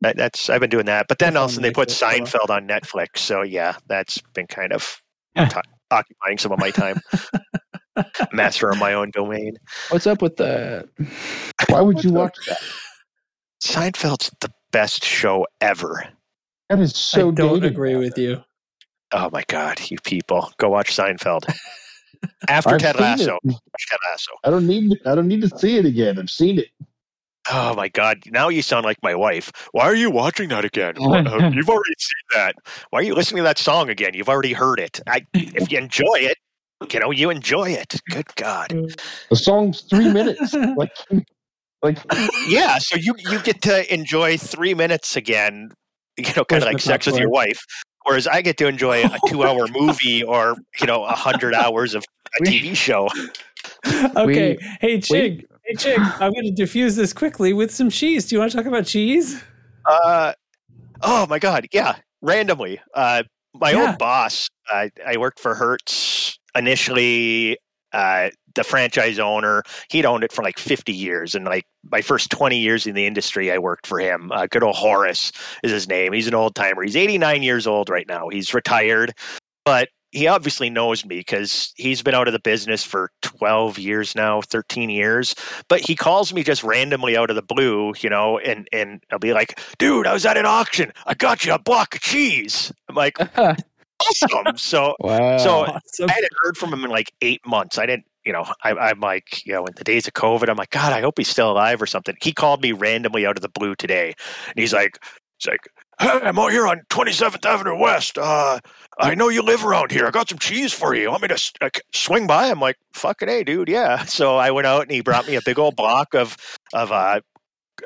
that, that's I've been doing that. But then That's also they put Seinfeld on Netflix. So yeah, that's been kind of t- occupying some of my time. Master of my own domain. What's up with the? Why would you watch that? Seinfeld's the best show ever. That is so. I don't agree now. with you. Oh my god, you people, go watch Seinfeld. After I've Ted Lasso, Ted Lasso. I don't need. I don't need to see it again. I've seen it. Oh my God! Now you sound like my wife. Why are you watching that again? Uh, You've already seen that. Why are you listening to that song again? You've already heard it. I, if you enjoy it, you know you enjoy it. Good God! The song's three minutes. Like, like Yeah, so you you get to enjoy three minutes again. You know, kind of like sex with your wife. Whereas I get to enjoy a two-hour movie or you know a hundred hours of a TV show. okay, hey Chig, Hey, Chig, I'm going to diffuse this quickly with some cheese. Do you want to talk about cheese? Uh, oh my god, yeah. Randomly, uh, my Yeah. old boss. Uh, I worked for Hertz initially. Uh, the franchise owner, he'd owned it for like 50 years, and like my first 20 years in the industry, I worked for him. Uh, good old Horace is his name. He's an old timer. He's 89 years old right now. He's retired, but he obviously knows me because he's been out of the business for 12 years now 13 years but he calls me just randomly out of the blue you know and and i'll be like dude i was at an auction. I got you a block of cheese. I'm like awesome. So wow. So- Awesome. i hadn't heard from him in like eight months. I didn't you know I, i'm like you know in the days of covid i'm like god i hope he's still alive or something. He called me randomly out of the blue today and he's like he's like hey i'm out here on 27th avenue west uh I know you live around here. I got some cheese for you. Want me to like, swing by? I'm like, fucking hey, dude, yeah. So I went out and he brought me a big old block of of uh,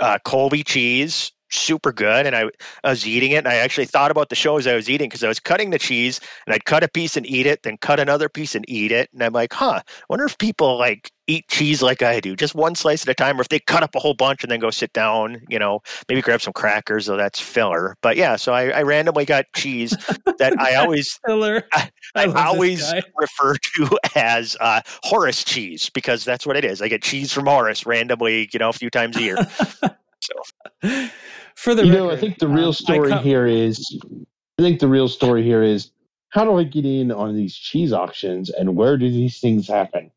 uh, Colby cheese, super good. And I, I was eating it, and I actually thought about the show as I was eating because I was cutting the cheese, and I'd cut a piece and eat it, then cut another piece and eat it, and I'm like, huh, wonder if people like eat cheese like I do, just one slice at a time, or if they cut up a whole bunch and then go sit down, you know, maybe grab some crackers, though that's filler. But yeah, so I, I randomly got cheese that I always Filler. I, I I, always refer to as uh, Horace cheese because that's what it is. I get cheese from Horace randomly, you know, a few times a year. so For the you record, know, I think the um, real I story cut- here is, I think the real story here is, how do I get in on these cheese auctions and where do these things happen?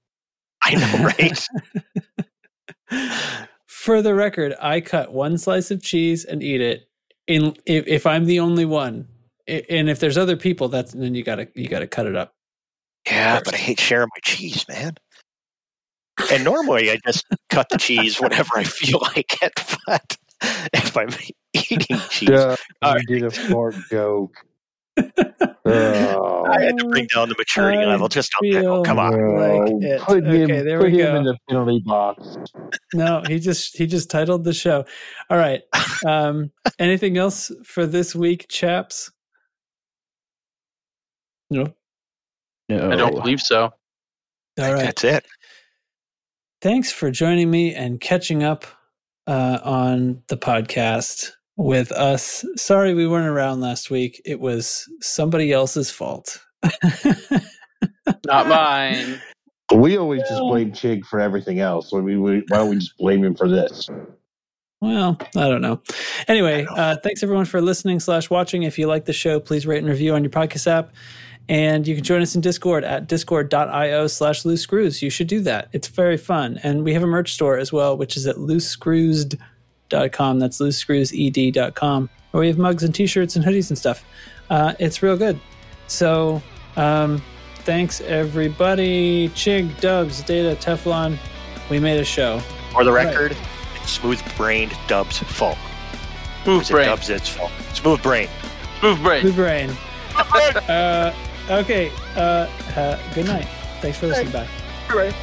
I know, right? For the record, I cut one slice of cheese and eat it. In if, if I'm the only one, and if there's other people, that's then you gotta you gotta cut it up. yeah, but I hate sharing my cheese, man. And normally I just cut the cheese whenever I feel like it, but if I'm eating cheese, Duh, All you did a fart joke. Oh, I had to bring down the maturity I level just on feel- pickle. Come on. like no. it. Put him, Okay, there put we him go. in the penalty box. No, he just he just titled the show. All right. Um, anything else for this week, chaps? No. no. I don't believe so. All right. That's it. Thanks for joining me and catching up uh, on the podcast with us. Sorry we weren't around last week. It was somebody else's fault. Not mine. We always just blame Chig for everything else. So we, we, why don't we just blame him for this? Well, I don't know. Anyway, I know. uh, thanks everyone for listening slash watching. If you like the show, please rate and review on your podcast app. And you can join us in Discord at discord.io slash loose screws. You should do that. It's very fun. And we have a merch store as well, which is at loosescrewsed.com. That's loosescrewsed.com. Where we have mugs and t-shirts and hoodies and stuff. Uh, it's real good. So um, thanks everybody. Chig, Dubs, Data, Teflon. We made a show. For the Right. record, it's smooth brained Dub's fault. Smooth Is it brain. Dub's its fault? Smooth brain. Smooth brain. Good brain. uh, okay. Uh, uh, good night. Thanks for listening. Bye. Right.